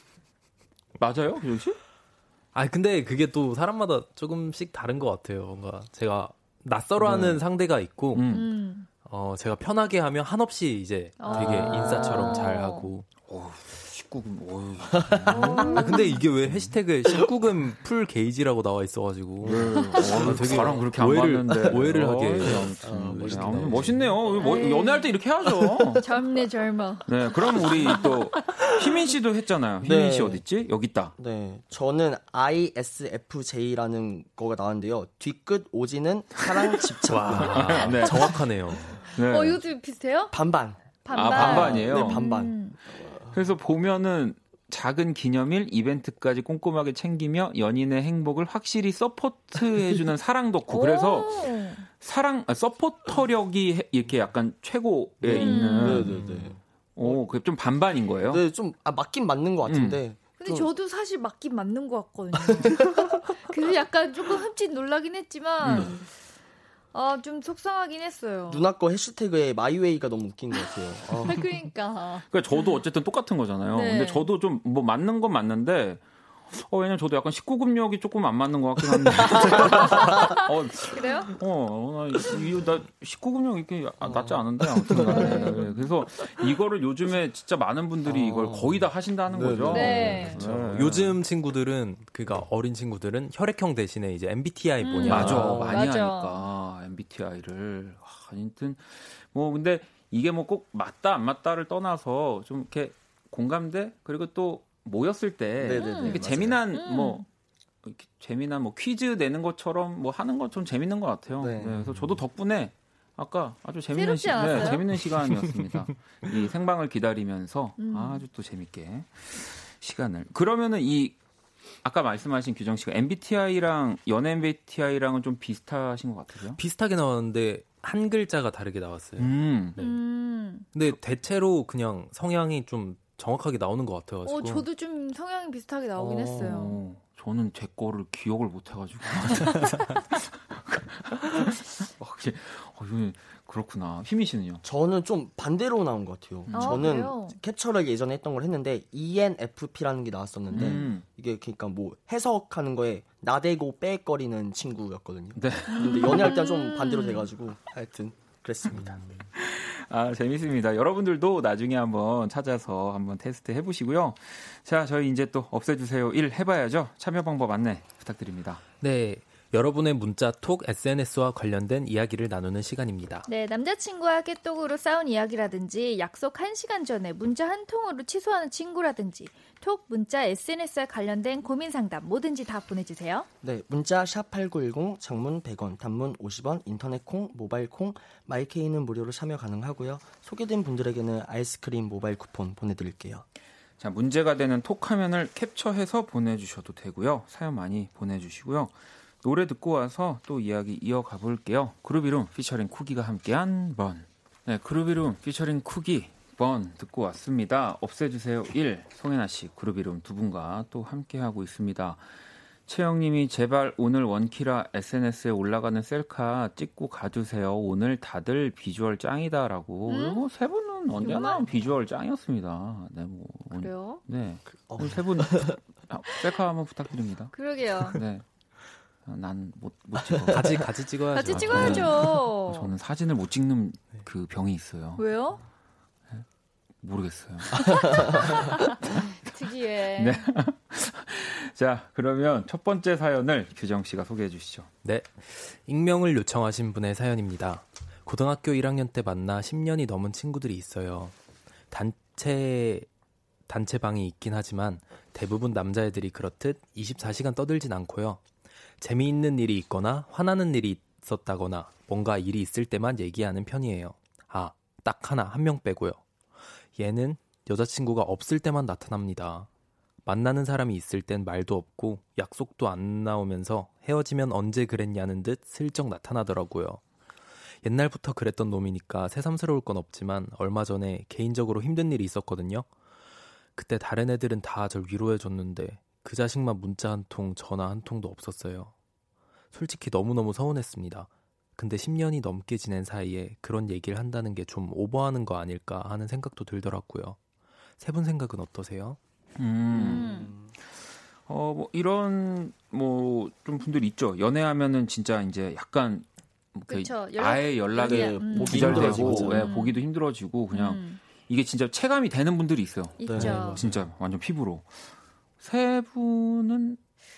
맞아요, 규정 씨? 아 근데 그게 또 사람마다 조금씩 다른 것 같아요. 뭔가 제가 낯설어하는 상대가 있고, 음. 음. 어 제가 편하게 하면 한없이 이제 되게 아. 인싸처럼 잘 하고. 오, 19금. 오. 아 근데 이게 왜 해시태그에 19금 full gauge라고 나와 있어가지고. 어, 되게 저랑 그렇게 안 오해를- 봤는데 오해를 하게. 어, 아무튼. 아, 네, 멋있다. 멋있네요. 뭐. 연애할 때 이렇게 하죠. 젊네 젊어. 네, 그럼 우리 또 희민 씨도 했잖아요. 희민 네. 씨 어디 있지? 여기 있다. 네, 저는 ISFJ라는 거가 나왔는데요. 뒤끝 오지는 사랑 집착 와 네. 정확하네요. 네. 어 이것도 비슷해요? 반반. 반반. 아, 반반이에요. 네, 반반. 음. 그래서 보면은 작은 기념일 이벤트까지 꼼꼼하게 챙기며 연인의 행복을 확실히 서포트해주는 사랑 덕후. 그래서 오. 사랑 아, 서포터력이 해- 이렇게 약간 최고에 네. 있는. 네, 네, 네. 오, 그 좀 반반인 거예요. 네, 좀 아, 맞긴 맞는 것 같은데. 근데 좀- 저도 사실 맞긴 맞는 것 같거든요. 그래서 약간 조금 흠칫 놀라긴 했지만 음. 아 좀 속상하긴 했어요. 누나 거 해시태그에 마이웨이가 너무 웃긴 것 같아요. 아, 그러니까 그러니까 저도 어쨌든 똑같은 거잖아요. 네. 근데 저도 좀 뭐 맞는 건 맞는데 어 왜냐면 저도 약간 19금력이 조금 안 맞는 것 같긴 한데. 어, 그래요? 어, 나, 이, 나 19금력 이렇게 아, 낫지 않은데 아무튼 간에. 그래서 이거를 요즘에 진짜 많은 분들이 이걸 거의 다 하신다는 네, 거죠. 네. 네. 요즘 친구들은 그니까 어린 친구들은 혈액형 대신에 이제 MBTI 음. 뭐냐. 맞아 어, 많이 맞아. 하니까 MBTI를 하여튼 뭐 근데 이게 뭐 꼭 맞다 안 맞다를 떠나서 좀 이렇게 공감대 그리고 또 모였을 때 네네네, 이렇게 맞아요. 재미난 음. 뭐 이렇게 재미난 뭐 퀴즈 내는 것처럼 뭐 하는 건좀 재밌는 것 같아요. 네. 네, 그래서 저도 덕분에 아까 아주 재밌는 않았어요? 네, 재밌는 시간이었습니다. 이 생방을 기다리면서 음. 아주 또 재밌게 시간을 그러면은 이 아까 말씀하신 규정 씨가 MBTI랑 연 MBTI랑은 좀 비슷하신 것 같으세요? 비슷하게 나왔는데 한 글자가 다르게 나왔어요. 음. 네. 음. 근데 대체로 그냥 성향이 좀 정확하게 나오는 것 같아가지고. 어 저도 좀 성향이 비슷하게 나오긴 어. 했어요. 어, 저는 제 거를 기억을 못 해가지고. 혹시 어, 이거 그렇구나. 희미 씨는요? 저는 좀 반대로 나온 것 같아요. 아, 저는 그래요? 캡처를 예전에 했던 걸 했는데 ENFP라는 게 나왔었는데 음. 이게 그러니까 뭐 해석하는 거에 나대고 빽거리는 친구였거든요. 네. 근데 연애할 때는 좀 반대로 돼가지고 하여튼 그랬습니다. 아, 재밌습니다. 여러분들도 나중에 한번 찾아서 한번 테스트 해보시고요. 자, 저희 이제 또 없애주세요. 1 해봐야죠. 참여 방법 안내 부탁드립니다. 네. 여러분의 문자 톡 SNS와 관련된 이야기를 나누는 시간입니다. 네, 남자친구와 깨똑으로 싸운 이야기라든지 약속 1시간 전에 문자 한 통으로 취소하는 친구라든지 톡, 문자, SNS와 관련된 고민 상담 뭐든지 다 보내주세요. 네, 문자 샵8910 장문 100원, 단문 50원, 인터넷 콩, 모바일 콩, 마이케이는 무료로 참여 가능하고요. 소개된 분들에게는 아이스크림 모바일 쿠폰 보내드릴게요. 자, 문제가 되는 톡 화면을 캡처해서 보내주셔도 되고요. 사연 많이 보내주시고요. 노래 듣고 와서 또 이야기 이어가 볼게요. 그룹 이름 피처링 쿠기가 함께한 Burn. 네, 그룹 이름 피처링 쿠기 Burn 듣고 왔습니다. 없애주세요 1 송혜나 씨 그룹 이름 두 분과 또 함께하고 있습니다. 채영님이 제발 오늘 원키라 SNS에 올라가는 셀카 찍고 가주세요. 오늘 다들 비주얼 짱이다라고. 음? 뭐세 분은 언제나 정말? 비주얼 짱이었습니다. 네, 뭐 오늘- 그래요? 네. 어. 오늘 세분 셀카 한번 부탁드립니다. 그러게요. 네. 난못 못 찍어. 같이 같이 찍어야죠. 같이 찍어야죠. 저는 사진을 못 찍는 그 병이 있어요. 왜요? 모르겠어요. 특이해. 네. 자, 그러면 첫 번째 사연을 규정 씨가 소개해 주시죠. 네. 익명을 요청하신 분의 사연입니다. 고등학교 1학년 때 만나 10년이 넘은 친구들이 있어요. 단체 단체방이 있긴 하지만 대부분 남자애들이 그렇듯 24시간 떠들진 않고요. 재미있는 일이 있거나 화나는 일이 있었다거나 뭔가 일이 있을 때만 얘기하는 편이에요. 아, 딱 하나, 한 명 빼고요. 얘는 여자친구가 없을 때만 나타납니다. 만나는 사람이 있을 땐 말도 없고 약속도 안 나오면서 헤어지면 언제 그랬냐는 듯 슬쩍 나타나더라고요. 옛날부터 그랬던 놈이니까 새삼스러울 건 없지만 얼마 전에 개인적으로 힘든 일이 있었거든요. 그때 다른 애들은 다 절 위로해줬는데 그 자식만 문자 한 통, 전화 한 통도 없었어요. 솔직히 너무너무 서운했습니다. 근데 10년이 넘게 지낸 사이에 그런 얘기를 한다는 게 좀 오버하는 거 아닐까 하는 생각도 들더라고요. 세 분 생각은 어떠세요? 음. 어, 뭐, 이런, 뭐, 좀 분들이 있죠. 연애하면은 진짜 이제 약간, 그 그쵸, 연락- 아예 연락이 연락- 음. 기절되고. 예, 음. 보기도 힘들어지고, 그냥 음, 이게 진짜 체감이 되는 분들이 있어요. 있죠. 네. 진짜 완전 피부로. 세 분은,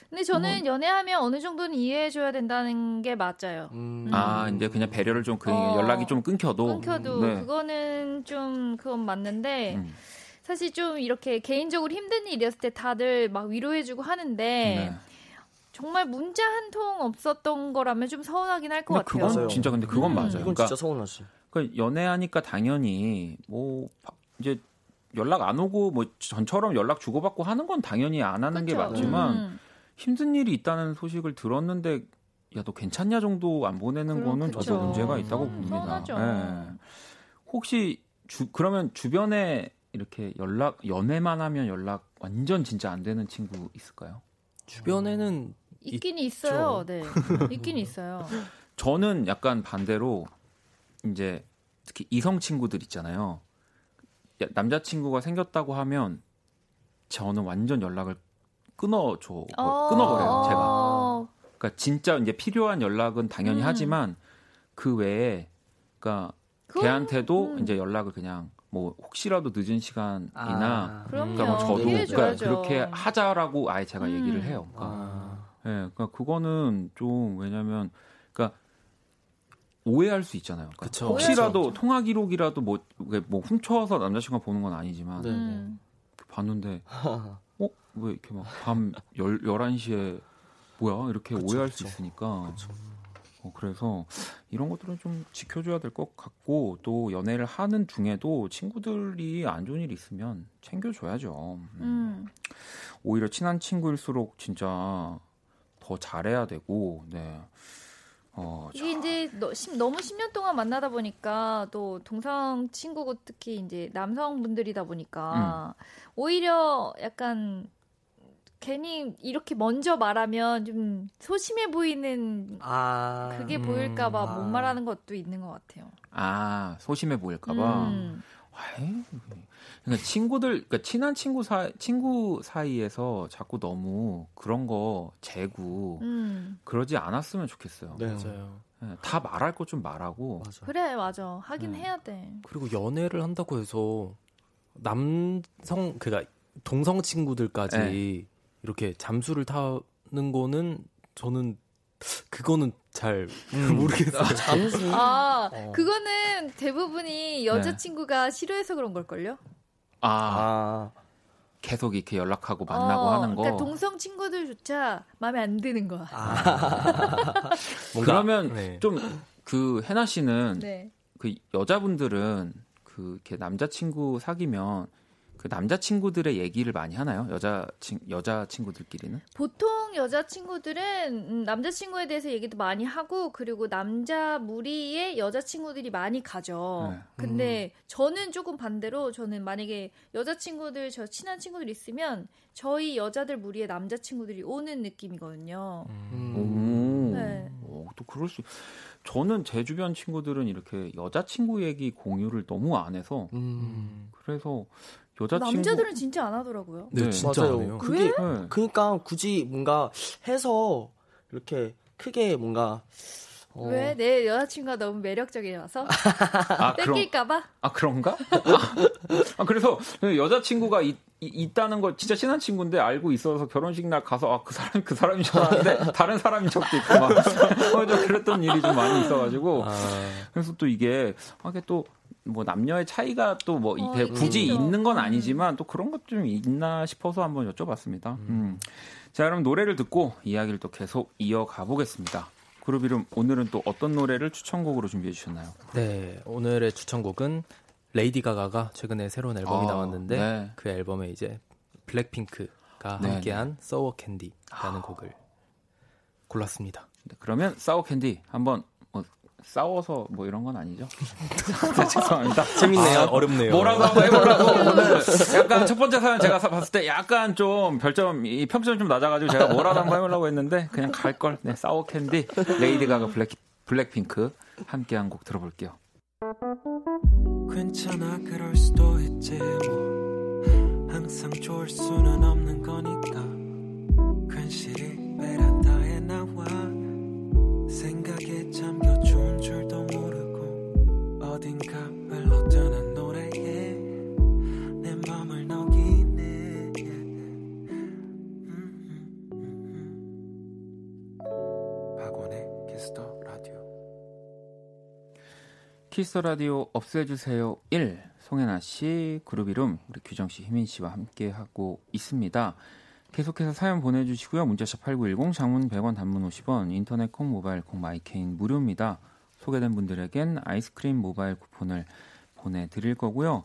근데 저는 연애하면 어느 정도는 이해해줘야 된다는 게 맞아요. 음. 아, 이제 그냥 배려를 좀, 그 어. 연락이 좀 끊겨도. 끊겨도 네. 그거는 좀 그건 맞는데 음. 사실 좀 이렇게 개인적으로 힘든 일이었을 때 다들 막 위로해주고 하는데 네. 정말 문자 한 통 없었던 거라면 좀 서운하긴 할 것 같아요. 그건 맞아요. 진짜 근데 그건 음. 맞아요. 이건 그러니까 진짜 서운하지. 그 연애하니까 당연히 뭐 바- 이제 연락 안 오고 뭐 전처럼 연락 주고받고 하는 건 당연히 안 하는 게 그쵸? 맞지만 음. 힘든 일이 있다는 소식을 들었는데 야 너 괜찮냐 정도 안 보내는 그럼 거는 그쵸. 저도 문제가 있다고 음, 봅니다. 예. 혹시 주, 그러면 주변에 이렇게 연락 연애만 하면 연락 완전 진짜 안 되는 친구 있을까요? 주변에는 있긴 있어요. 네, 있긴 있어요. 저는 약간 반대로 이제 특히 이성 친구들 있잖아요. 야, 남자친구가 생겼다고 하면 저는 완전 연락을 끊어줘 어, 끊어버려요 제가. 어, 그러니까 진짜 이제 필요한 연락은 당연히 음. 하지만 그 외에 그러니까 그건- 걔한테도 음. 이제 연락을 그냥 뭐 혹시라도 늦은 시간이나 아. 그러니까 뭐 저도 그러니까. 그렇게 하자라고 아예 제가 음. 얘기를 해요. 그러니까 아. 예, 그러니까 그거는 좀 왜냐면 그러니까 오해할 수 있잖아요. 그러니까 그쵸. 혹시라도 수 통화 기록이라도 뭐, 뭐 훔쳐서 남자친구가 보는 건 아니지만 네. 음. 봤는데 어? 왜 이렇게 막 밤 11시에 뭐야? 이렇게 그쵸, 오해할 그쵸. 수 있으니까 그쵸. 어, 그래서 이런 것들은 좀 지켜줘야 될 것 같고 또 연애를 하는 중에도 친구들이 안 좋은 일이 있으면 챙겨줘야죠. 음. 음. 오히려 친한 친구일수록 진짜 더 잘해야 되고, 네. 어, 이게 이제 너, 심- 너무 10년 동안 만나다 보니까 또 동성 친구고 특히 이제 남성분들이다 보니까 음. 오히려 약간 괜히 이렇게 먼저 말하면 좀 소심해 보이는 아. 그게 음, 보일까봐 못 아. 말하는 것도 있는 것 같아요. 아, 소심해 보일까봐. 음. 에이, 그러니까 친구들, 그러니까 친한 친구 사 친구 사이에서 자꾸 너무 그런 거 재고 음. 그러지 않았으면 좋겠어요. 네. 맞아요. 예, 다 말할 거 좀 말하고. 맞아. 그래 맞아 하긴 네. 해야 돼. 그리고 연애를 한다고 해서 남성 그러니까 동성 친구들까지 네. 이렇게 잠수를 타는 거는 저는 그거는 잘 음. 모르겠어요. 잠수. 아 어. 그거는 대부분이 여자친구가 싫어해서 그런 걸걸요? 아, 아. 계속 이렇게 연락하고 만나고 어, 하는 거. 그러니까 동성 친구들조차 마음에 안 드는 거야. 아. 그러면 네. 좀그 해나 씨는 네. 그 여자분들은 그 이렇게 남자친구 사귀면 그 남자 친구들의 얘기를 많이 하나요? 여자 친 여자 친구들끼리는? 보통 여자 친구들은 음, 남자 친구에 대해서 얘기도 많이 하고 그리고 남자 무리의 여자 친구들이 많이 가죠. 네. 근데 저는 조금 반대로 저는 만약에 여자 친구들 저 친한 친구들 있으면 저희 여자들 무리의 남자 친구들이 오는 느낌이거든요. 음. 오, 네. 오, 또 그럴 수. 저는 제 주변 친구들은 이렇게 여자 친구 얘기 공유를 너무 안 해서 음. 그래서 여자친구 남자들은 진짜 안 하더라고요. 네, 네. 진짜 맞아요. 안 해요. 그게 네. 그러니까 굳이 뭔가 해서 이렇게 크게 뭔가 어. 왜? 내 여자친구가 너무 매력적이라서? 아, 뺏길까봐? 아 그런가? 아, 그래서 여자친구가 있, 있다는 걸 진짜 친한 친구인데 알고 있어서 결혼식 날 가서 아 그 사람 그 사람인 줄 알았는데 다른 사람인 적도 있고 막 어, 그랬던 일이 좀 많이 있어가지고 아, 그래서 또 이게 하게 또 뭐 남녀의 차이가 또뭐 어, 굳이 있겠죠. 있는 건 음. 아니지만 또 그런 것 좀 있나 싶어서 한번 여쭤봤습니다. 음. 자 그럼 노래를 듣고 이야기를 또 계속 이어가 보겠습니다. 그룹 이름 오늘은 또 어떤 노래를 추천곡으로 준비해 주셨나요? 네, 오늘의 추천곡은 레이디 가가가 최근에 새로운 앨범이 아, 나왔는데 네. 그 앨범에 이제 블랙핑크가 네, 함께한 Sour Candy라는 곡을 골랐습니다. 네, 그러면 Sour Candy 한번 뭐 싸워서 뭐 이런 건 아니죠? 네, 죄송합니다. 재밌네요. 아, 어렵네요. 뭐라도 한번 해보라고 오늘 약간 첫 번째 사연 제가 봤을 때 약간 좀 별점 이 평점이 좀 낮아가지고 제가 뭐라도 한번 해보려고 했는데 그냥 갈 걸. 네, Sour Candy 레이디 가가 블랙 블랙핑크 함께 한 곡 들어볼게요. 괜찮아 그럴 수도 있지 뭐 항상 좋을 수는 없는 거니까 괜시리 키스 라디오 없애주세요 1 송혜나 씨 그룹 이름 우리 규정 씨, 희민 씨와 함께 하고 있습니다. 계속해서 사연 보내주시고요. 문자샵 8910 장문 100원 단문 50원 인터넷 콩 모바일 콩 마이케인 무료입니다. 소개된 분들에겐 아이스크림 모바일 쿠폰을 보내드릴 거고요.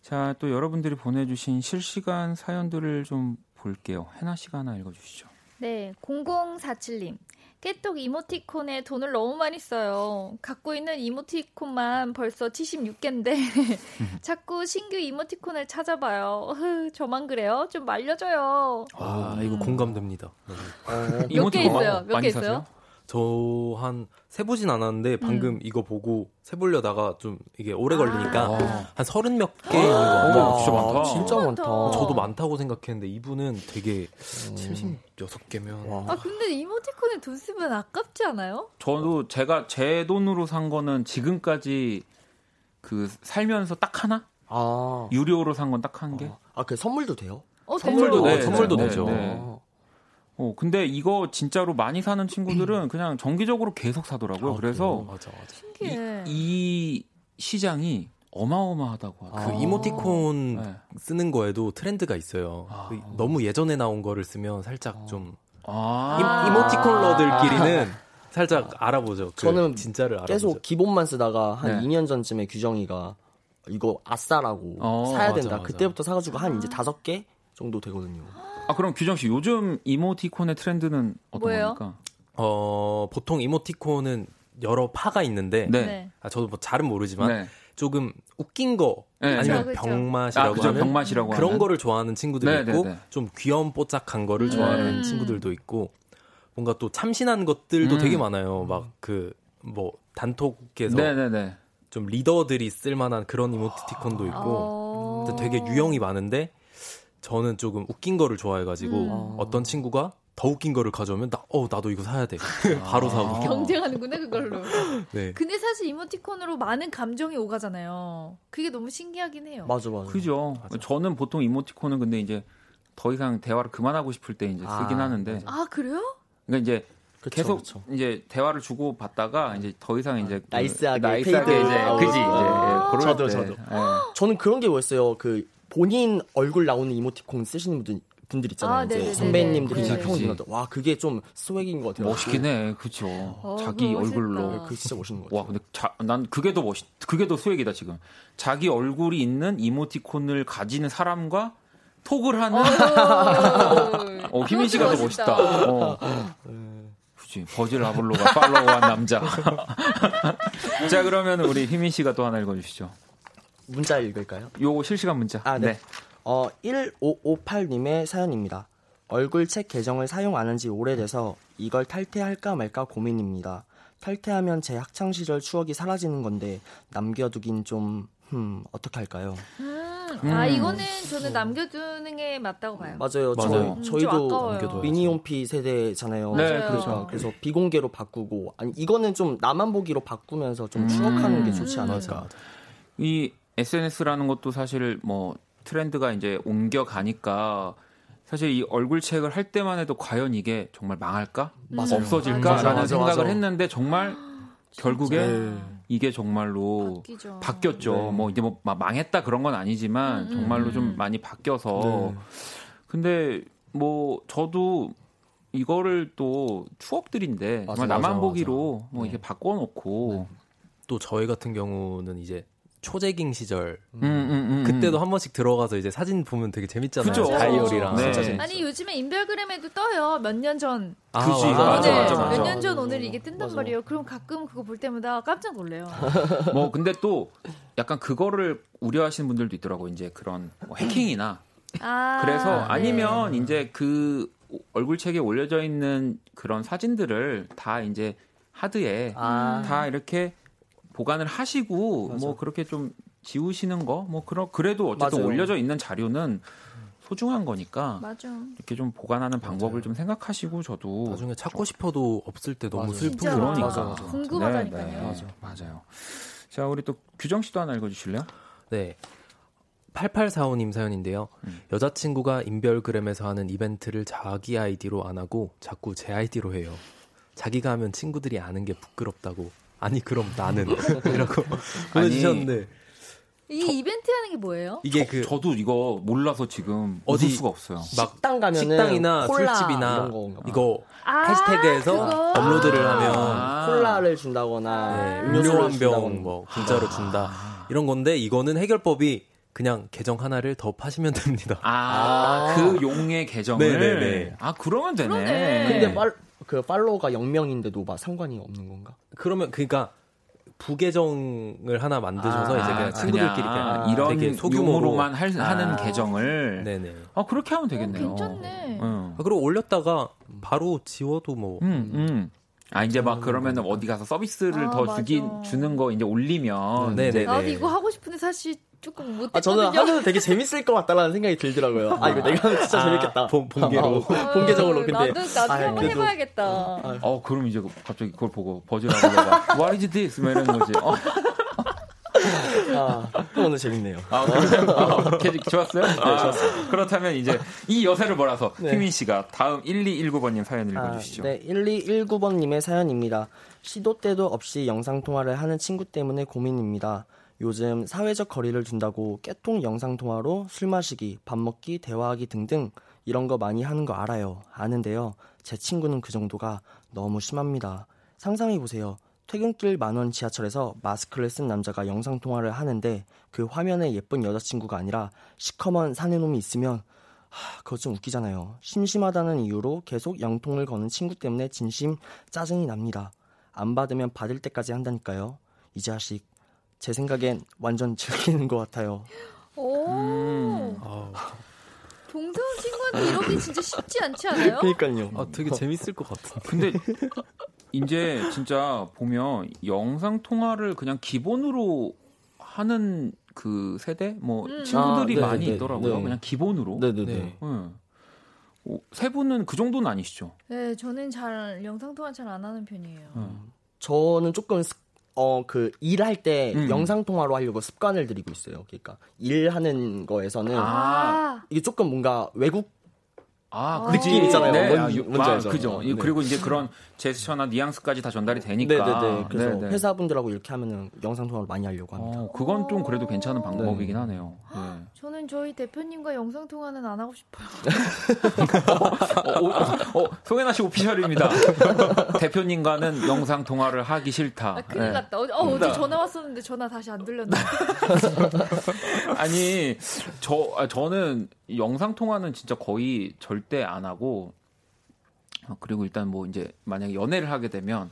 자 또 여러분들이 보내주신 실시간 사연들을 좀 볼게요. 해나 씨가 하나 읽어주시죠. 네, 0047님. 깨똑 이모티콘에 돈을 너무 많이 써요. 갖고 있는 이모티콘만 벌써 76개인데 자꾸 신규 이모티콘을 찾아봐요. 흐, 저만 그래요? 좀 말려줘요. 아, 음. 이거 공감됩니다. 네. 어, 몇개 이모티콘 있어요? 몇 개? 있어요? 저 한 세보진 않았는데 방금 음. 이거 보고 세보려다가 좀 이게 오래 걸리니까 아. 한 서른 몇 개 있는 것 같아요. 어머, 진짜 많다. 진짜 많다. 저도 많다고 생각했는데 이분은 되게 음. 76개면 와. 아, 근데 이모티콘에 돈 쓰면 아깝지 않아요? 저도 제가 제 돈으로 산 거는 지금까지 그 살면서 딱 하나 아, 유료로 산 건 딱 한 개. 아, 그 선물도 돼요? 어, 선물도 되죠. 네, 선물도 네, 되죠. 네. 어. 어, 근데 이거 진짜로 많이 사는 친구들은 그냥 정기적으로 계속 사더라고요. 아, 그래서 맞아 맞아. 신기해. 이, 이 시장이 어마어마하다고 그 하더라고요. 아. 이모티콘 네. 쓰는 거에도 트렌드가 있어요. 아. 그 너무 예전에 나온 거를 쓰면 살짝 좀 아. 이, 아. 이모티콘러들끼리는 살짝 알아보죠. 그 저는 진짜를 알아보죠. 계속 기본만 쓰다가 한 네. 2년 전쯤에 규정이가 이거 아싸라고 어, 사야 맞아, 된다. 맞아. 그때부터 사가지고 한 이제 다섯 개 정도 되거든요. 아, 그럼 규정 씨 요즘 이모티콘의 트렌드는 어떤 뭐예요? 겁니까? 어, 보통 이모티콘은 여러 파가 있는데 네. 아, 저도 뭐 잘은 모르지만 네. 조금 웃긴 거 네, 아니면 그쵸, 그쵸. 병맛이라고 아, 그죠. 하는 병맛이라고 그런 하는. 거를 좋아하는 친구들이 네, 있고 네, 네. 좀 귀염뽀짝한 거를 음. 좋아하는 친구들도 있고 뭔가 또 참신한 것들도 음. 되게 많아요. 막 그 뭐 단톡에서 네네네. 좀 리더들이 쓸만한 그런 이모티콘도 있고 어... 근데 되게 유형이 많은데 저는 조금 웃긴 거를 좋아해가지고 음. 어떤 친구가 더 웃긴 거를 가져오면 나, 어 나도 이거 사야 돼 바로 사고 경쟁하는구나 그걸로. 네. 근데 사실 이모티콘으로 많은 감정이 오가잖아요. 그게 너무 신기하긴 해요. 맞아, 맞아. 그죠. 저는 보통 이모티콘은 근데 이제 더 이상 대화를 그만하고 싶을 때 이제 쓰긴 아, 하는데. 아 그래요? 그러니까 이제 그쵸, 계속 그쵸. 이제 대화를 주고 받다가 이제 더 이상 이제 그 nice하게 nice하게 fade 이제. 그지 이제 아. 예, 그럴 저도, 때. 저도. 예. 저는 그런 게 뭐였어요. 그 본인 얼굴 나오는 이모티콘 쓰시는 분들 분들 있잖아요. 아, 이제. 선배님들이 그치, 평 그치. 누나들. 와 그게 좀 swag인 것 같아요. 멋있긴 해, 그죠. 어, 자기. 얼굴로. 그게 진짜 멋있는 것 같아요. 와, 근데 자, 난 그게 더 멋있, 그게 더 swag이다 지금. 자기 얼굴이 있는 이모티콘을 가지는 사람과 톡을 하는. 어, 희민 씨가 더 멋있다. 어. 그지 버질 아볼로가 팔로우한 남자. 자, 그러면 우리 희민 씨가 또 하나 읽어주시죠. 문자 읽을까요? 요거 실시간 문자. 아, 네. 어, 1558님의 사연입니다. 얼굴 책 계정을 사용 안 한 지 오래돼서 이걸 탈퇴할까 말까 고민입니다. 탈퇴하면 제 학창 시절 추억이 사라지는 건데 남겨두긴 좀 흠, 어떻게 할까요? 음, 음, 아 음. 이거는 저는 남겨두는 게 맞다고 봐요. 맞아요. 맞아요. 음, 저, 아까워요. 남겨둬야죠. 미니홈피 세대잖아요. 네, 맞아요. 그렇죠. 그래서 비공개로 바꾸고 아니 이거는 좀 나만 보기로 바꾸면서 좀 음. 추억하는 게 좋지 음. 않을까. 이 SNS라는 것도 사실 뭐 트렌드가 이제 옮겨가니까 사실 이 얼굴 체크를 할 때만 해도 과연 이게 정말 망할까? 맞아요. 없어질까라는 맞아, 맞아, 생각을 맞아. 했는데 정말 결국에 네. 이게 정말로 바뀌죠. 바뀌었죠. 네. 뭐 이제 뭐막 망했다 그런 건 아니지만 음, 음, 정말로 좀 음. 많이 바뀌어서 네. 근데 뭐 저도 이거를 또 추억들인데 맞아, 정말 나만 맞아, 보기로 맞아. 뭐 네. 이렇게 바꿔놓고 또 저희 같은 경우는 이제 초재깅 시절 음, 음, 음, 그때도 한 번씩 들어가서 이제 사진 보면 되게 재밌잖아요. 그죠. 다이어리랑. 네. 아니 요즘에 인별그램에도 떠요. 몇 년 전. 아, 그지. 맞아, 맞아, 오늘 맞아, 맞아. 몇 년 전 오늘 이게 뜬단 맞아. 말이에요. 그럼 가끔 그거 볼 때마다 깜짝 놀래요. 뭐 근데 또 약간 그거를 우려하시는 분들도 있더라고 이제 그런 뭐 해킹이나 아, 그래서 네. 아니면 이제 그 얼굴 책에 올려져 있는 그런 사진들을 다 이제 하드에 아. 다 이렇게 보관을 하시고 맞아. 뭐 그렇게 좀 지우시는 거 뭐 그런 그래도 어쨌든 맞아요. 올려져 있는 자료는 소중한 거니까 맞아. 이렇게 좀 보관하는 방법을 좀 생각하시고 저도 나중에 찾고 싶어도 없을 때 너무 맞아요. 슬픈 거니까. 맞아, 맞아. 궁금하다니까요. 네, 네. 맞아요. 자 우리 또 규정 씨도 하나 읽어주실래요? 네. 8845님 사연인데요. 음. 여자친구가 인별그램에서 하는 이벤트를 자기 아이디로 안 하고 자꾸 제 아이디로 해요. 자기가 하면 친구들이 아는 게 부끄럽다고. 아니 그럼 나는 이라고 보내주셨는데 이 이벤트 하는 게 뭐예요? 이게 저, 그 저도 이거 몰라서 지금 어디- 수가 없어요. 막 식당 가면은 식당이나 술집이나. 이거 아, 해시태그에서 그거? 업로드를 하면 아. 콜라를 준다거나 네, 음료 한. 병뭐 공짜로 준다 이런 건데 이거는 해결법이 그냥 계정 하나를 더 파시면 됩니다. 아, 그 용의 계정을 네네네. 아 그러면 되네. 그러네. 근데 팔, 그 팔로워가 0명인데도 막 상관이 없는 건가? 그러면 그러니까 부계정을 하나 만드셔서 아, 이제 그냥 친구들끼리 그냥 그냥 이런 되게 소규모로 용으로만 할, 하는 아. 계정을 네네. 아 그렇게 하면 어, 되겠네요. 괜찮네. 응. 아, 그리고 올렸다가 바로 지워도 뭐 음, 음. 아 이제 막 그러면은 어디 가서 서비스를 아, 더 맞아. 주기 주는 거 이제 올리면 네, 이제 네, 나도 네. 이거 하고 싶은데 사실 조금 아, 저는 못했거든요. 하면 되게 재밌을 것 같다라는 생각이 들더라고요. 아, 이거 내가 하면 진짜 아, 재밌겠다. 본- 본계로. 어, 본계적으로. 근데. 나도 나도 아, 한번 그래도- 해봐야겠다. 어 그럼 이제 갑자기 그걸 보고 버즈라고 내가 What is this? 뭐 이러는 거지. 어, 아, 오늘 재밌네요. 아, 그래요? 아, 캐- 좋았어요? 네, 좋았어요. 그렇다면 이제 이 여세를 몰아서 네. 휘민 씨가 다음 1219번님 사연 읽어주시죠. 아, 네, 1219번님의 사연입니다. 시도 때도 없이 영상통화를 하는 친구 때문에 고민입니다. 요즘 사회적 거리를 둔다고 깨통 영상통화로 술 마시기, 밥 먹기, 대화하기 등등 이런 거 많이 하는 거 알아요. 아는데요. 제 친구는 그 정도가 너무 심합니다. 상상해 보세요. 퇴근길 만원 지하철에서 마스크를 쓴 남자가 영상통화를 하는데 그 화면에 예쁜 여자친구가 아니라 시커먼 사내놈이 있으면 하, 그거 좀 웃기잖아요. 심심하다는 이유로 계속 영통을 거는 친구 때문에 진심 짜증이 납니다. 안 받으면 받을 때까지 한다니까요. 이 자식, 제 생각엔 완전 즐기는 것 같아요. 오. 음. 아, 동성 친구한테 이러기 진짜 쉽지 않지 않아요? 그러니까요. 아, 되게 재밌을 것 같은데. 근데 이제 진짜 보면 영상 통화를 그냥 기본으로 하는 그 세대 뭐 음. 친구들이 아, 많이 네네. 있더라고요. 네. 그냥 기본으로. 네네네. 네. 응. 오, 세 분은 그 정도는 아니시죠? 네, 저는 잘 영상 통화 잘 안 하는 편이에요. 응. 저는 조금 어 그 일할 때 음. 영상 통화로 하려고 습관을 들이고 있어요. 그러니까 일하는 거에서는 아. 이게 조금 뭔가 외국 아, 아. 느낌 있잖아요. 네, 뭔- 아, 유- 뭔지 아, 알죠? 그죠. 네. 그리고 이제 그런 제스처나 뉘앙스까지 다 전달이 되니까. 네네네. 그래서 네네. 회사분들하고 이렇게 하면은 영상 통화를 많이 하려고 합니다. 어, 그건 좀 그래도 괜찮은 방법이긴 하네요. 네. 저는 저희 대표님과 영상 통화는 안 하고 싶어요. 어, 어, 어, 송혜나 씨 오피셜입니다. 대표님과는 영상 통화를 하기 싫다. 아, 큰일 네. 났다. 어, 어, 어제 전화 왔었는데 전화 다시 안 들렸네. 아니 저 아, 저는 영상 통화는 진짜 거의 절대 안 하고 어, 그리고 일단 뭐 이제 만약에 연애를 하게 되면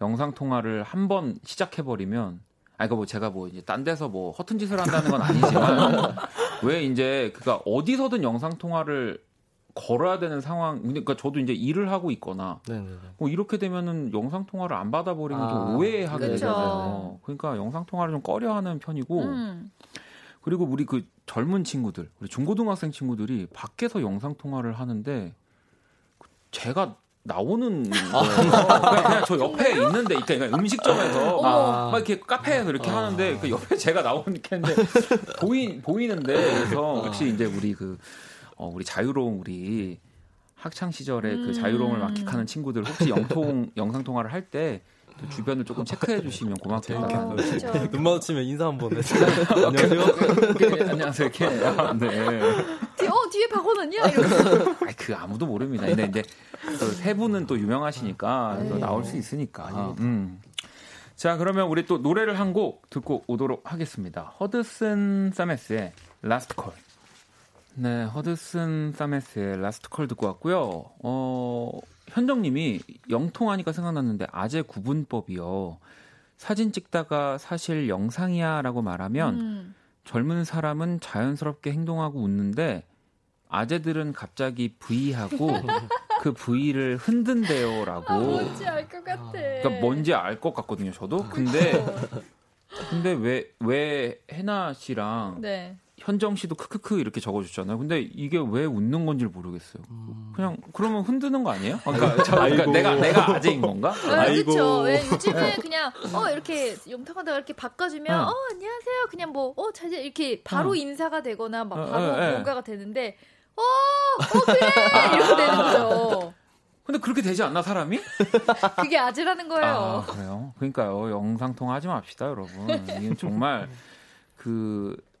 영상 통화를 한 번 시작해 버리면 아 이거 뭐 제가 뭐 이제 딴 데서 뭐 허튼 짓을 한다는 건 아니지만 왜 이제 그가 어디서든 영상 통화를 걸어야 되는 상황 그러니까 저도 이제 일을 하고 있거나 네네네. 뭐 이렇게 되면은 영상 통화를 안 받아 버리면 아, 좀 오해하게 그쵸. 되잖아요. 그러니까 영상 통화를 좀 꺼려하는 편이고 음. 그리고 우리 그 젊은 친구들, 우리 중고등학생 친구들이 밖에서 영상 통화를 하는데 제가 나오는. 그냥, 그냥 저 옆에 있는데, 그러니까 음식점에서 막, 막 이렇게 카페에서 이렇게 하는데 그 옆에 제가 나오는 게 보이 보이는데 그래서 역시 이제 우리 그 어, 우리 자유로운 우리 학창 시절에 그 자유로움을 만끽하는 친구들 혹시 영통 영상 통화를 할 때 주변을 조금 체크해 주시면 고맙겠다. 어, 그쵸. 눈 마주치면 인사 한번 해주세요. 안녕하세요. 이렇게, 안녕하세요. 이렇게. 아, 네. 뒤, 어 뒤에 박원은이야 이러면서 아이, 그 아무도 모릅니다. 근데 이제 또세 분은 또 유명하시니까 또 네. 나올 수 있으니까. 음. 자, 그러면 우리 또 노래를 한 곡 듣고 오도록 하겠습니다. Hudson Thames의 Last Call. 네, Hudson Thames의 Last Call 듣고 왔고요. 어, 현정님이 영통하니까 생각났는데 아재 구분법이요. 사진 찍다가 사실 영상이야라고 말하면 음. 젊은 사람은 자연스럽게 행동하고 웃는데 아재들은 갑자기 V하고 그 V를 흔든대요라고. 아, 뭔지 알 것 같아. 그러니까 뭔지 알 것 같거든요, 저도. 근데 근데 왜 왜 해나 씨랑 네. 현정 씨도 크크크 이렇게 적어주잖아요. 근데 이게 왜 웃는 건지 를 모르겠어요. 그냥 그러면 흔드는 거 아니에요? 아, 그러니까, 저, 그러니까. 내가 내가 아재인 건가? 아, 아이고. 그렇죠. 왜 요즘에 그냥 어 이렇게 영탁하다가 이렇게 바꿔주면 응. 어 안녕하세요. 그냥 뭐어잘 이렇게 바로 응. 인사가 되거나 막 어, 바로 어, 예. 뭔가가 되는데 어 어 그래 이렇게 되는 거죠. 근데 그렇게 되지 않나 사람이? 그게 아재라는 거예요. 아, 그래요? 그러니까요. 영상 통화하지 맙시다, 여러분. 이게 정말 그, 그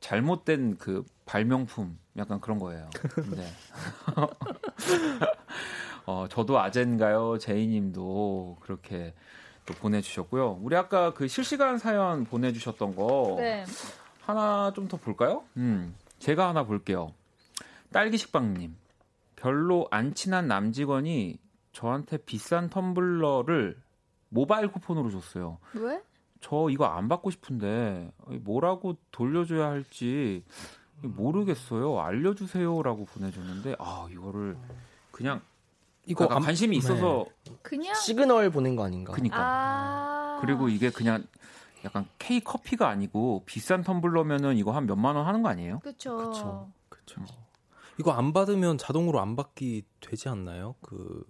잘못된 그 발명품 약간 그런 거예요. 네. 어, 저도 아젠가요? 제이님도 그렇게 또 보내주셨고요. 우리 아까 그 실시간 사연 보내주셨던 거 네. 하나 좀 더 볼까요? 음, 제가 하나 볼게요. 딸기 식빵님. 별로 안 친한 남직원이 저한테 비싼 텀블러를 모바일 쿠폰으로 줬어요. 왜? 저 이거 안 받고 싶은데 뭐라고 돌려줘야 할지 모르겠어요. 알려주세요라고 보내줬는데 아 이거를 그냥 이거 약간 안- 관심이 있어서 그냥 시그널 보낸 거 아닌가? 그니까 아 그리고 이게 그냥 약간 K 커피가 아니고 비싼 텀블러면은 이거 한 몇만 원 하는 거 아니에요? 그쵸. 그렇죠. 이거 안 받으면 자동으로 안 받기 되지 않나요? 그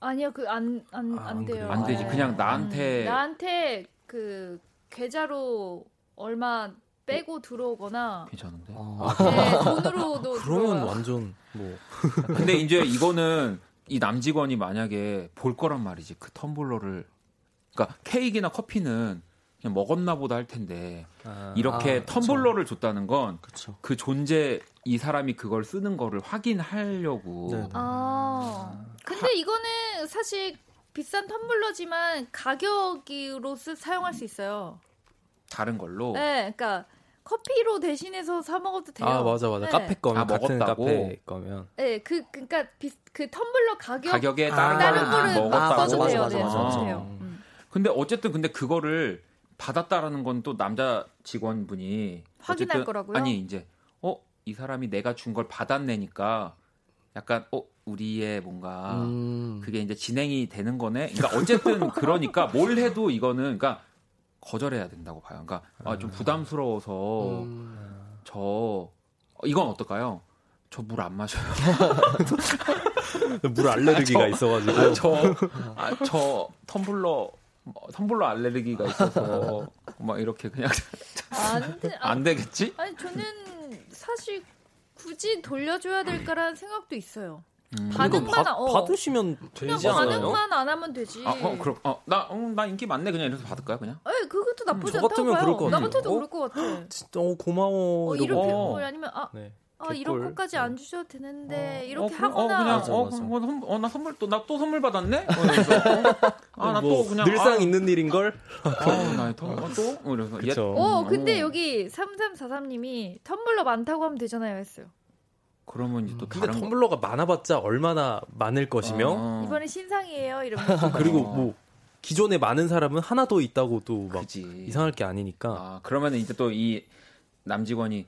아니요 그 안 안안 아, 안 돼요. 그래요? 안 되지. 네. 그냥 나한테 음, 나한테 그 계좌로 얼마 빼고 들어오거나 괜찮은데. 아, 네, 돈으로도 그러면 들어와요. 완전 뭐 근데 이제 이거는 이 남직원이 만약에 볼 거란 말이지 그 텀블러를 그러니까 케이크나 커피는 그냥 먹었나 보다 할 텐데 아, 이렇게 아, 그쵸. 텀블러를 줬다는 건. 그 존재 이 사람이 그걸 쓰는 거를 확인하려고 네, 네. 아 근데 이거는 사실 비싼 텀블러지만 가격으로 쓰, 사용할 수 있어요. 다른 걸로 네, 그러니까 커피로 대신해서 사 먹어도 돼요. 아 맞아 맞아 네. 카페 거면 아, 같은 먹었다고? 카페 거면 네, 그 그러니까 비, 그 텀블러 가격 가격에 아, 다른 다른 거를 거를 먹었다고 맞아, 돼요. 맞아, 네, 맞아, 맞아. 돼요. 음. 근데 어쨌든 근데 그거를 받았다라는 건 또 남자 직원분이 확인할 어쨌든 거라고요? 아니 이제 어 이 사람이 내가 준 걸 받았네니까 약간 어 우리의 뭔가 음, 그게 이제 진행이 되는 거네. 그러니까 어쨌든 그러니까 뭘 해도 이거는 그러니까 거절해야 된다고 봐요. 그러니까 아, 좀 부담스러워서 음, 저 어, 이건 어떨까요? 저 물 안 마셔요. 물 알레르기가 저- 있어가지고 아, 저, 아, 저 텀블러 뭐, 텀블러 알레르기가 있어서 막 이렇게 그냥 안, 돼, 아, 안 되겠지? 아니 저는 사실 굳이 돌려줘야 될까라는 생각도 있어요. 음. 반응만 받, 어. 받으시면 되지 않아요? 반응만 안 하면 되지. 아, 어, 그럼 어, 나, 어, 나 인기 많네 그냥 이래서 받을까요, 그냥? 에 그것도 나쁘지 저 않다고 봐요. 나. 같아도 어? 그럴 것 같아. 진짜 어, 고마워 어, 이렇게 어. 뭐 아니면 아, 네. 아. 이런 것까지 안 네. 주셔도 되는데 어, 이렇게 하거나 어, 그냥 맞아, 어, 맞아. 그럼 어, 선- 어, 나 선물 또 나 또 선물 받았네. 어, 이러면서, 아, 나또 뭐 그냥 늘상 아, 있는 일인 걸. 아, 나 또, 어, 또? 어, 이래서 얘- 그쵸. 어, 음, 근데 어. 여기 3343님이 텀블러 많다고 하면 되잖아요 했어요. 그러면 이제 또 근데 다른 거- 텀블러가 많아봤자 얼마나 많을 것이며 어, 이번에 신상이에요 이러면서. 그리고 어. 뭐 기존에 많은 사람은 하나 더 있다고 또막 그지. 이상할 게 아니니까 아, 그러면 이제 또 이 남직원이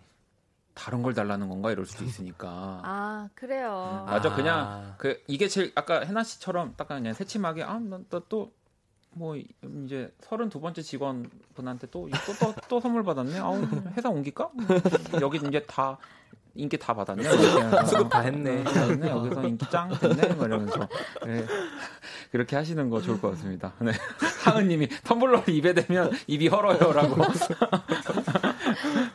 다른 걸 달라는 건가 이럴 수도 있으니까. 아 그래요. 맞아, 아. 그냥 그 이게 제일 아까 해나 씨처럼 딱 그냥 새침하게 아나또 뭐 이제 32번째 직원분한테 또 또또또 선물 받았네. 아우 회사 옮길까? 여기 이제 다 인기 다 받았네. 수급 다 했네. 다 했네. 여기서 인기 짱 됐네. 뭐 이러면서 네. 그렇게 하시는 거 좋을 것 같습니다. 네. 하은님이 텀블러를 입에 대면 입이 헐어요라고.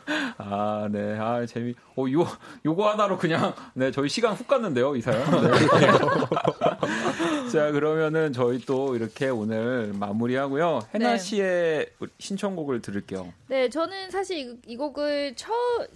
아, 네. 아, 재미. 오, 요, 요거 하나로 그냥, 네, 저희 시간 훅 갔는데요, 이 사연. 네. 자, 그러면은 저희 또 이렇게 오늘 마무리하고요. 해나 네. 씨의 신청곡을 들을게요. 네, 저는 사실 이, 이 곡을 처,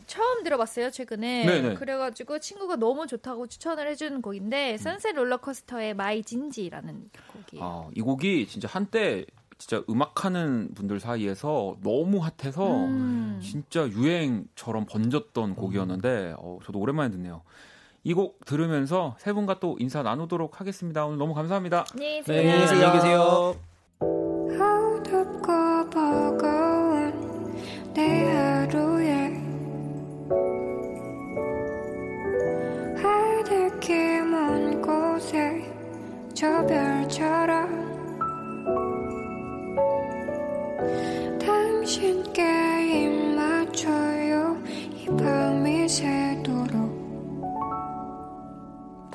처음 들어봤어요, 최근에. 네네. 그래가지고 친구가 너무 좋다고 추천을 해주는 곡인데, Sunset Rollercoaster의 My Jinji라는 곡이에요. 아, 이 곡이 진짜 한때 진짜 음악하는 분들 사이에서 너무 핫해서 음. 진짜 유행처럼 번졌던 곡이었는데 어, 저도 오랜만에 듣네요. 이 곡 들으면서 세 분과 또 인사 나누도록 하겠습니다. 오늘 너무 감사합니다. 안녕히 네, 계세요. 안녕히 계세요. 어둡고 버거운 내 하루에 하늘길 먼 곳에 저 별처럼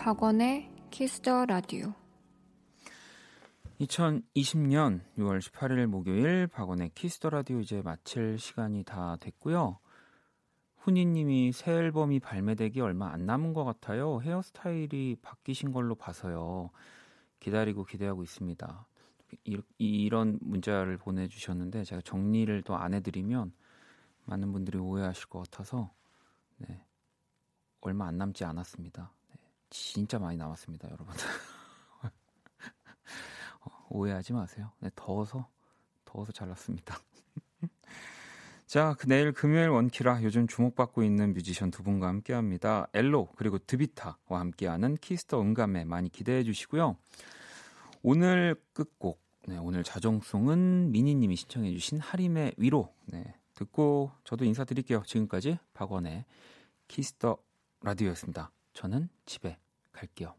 박원의 키스 더 라디오 2020년 6월 18일 목요일 박원의 키스 더 라디오 이제 마칠 시간이 다 됐고요. 훈이님이 새 앨범이 발매되기 얼마 안 남은 것 같아요. 헤어스타일이 바뀌신 걸로 봐서요. 기다리고 기대하고 있습니다. 이, 이런 문자를 보내주셨는데 제가 정리를 또 안 해드리면 많은 분들이 오해하실 것 같아서 네, 얼마 안 남지 않았습니다. 네, 진짜 많이 남았습니다, 여러분. 어, 오해하지 마세요. 네, 더워서 더워서 잘났습니다. 자, 그 내일 금요일 원키라 요즘 주목받고 있는 뮤지션 두 분과 함께합니다. 엘로 그리고 드비타와 함께하는 Kiss the 음감에 많이 기대해 주시고요. 오늘 끝곡, 네, 오늘 자정송은 미니님이 신청해주신 하림의 위로 네, 듣고 저도 인사드릴게요. 지금까지 박원의 Kiss the Radio였습니다. 저는 집에 갈게요.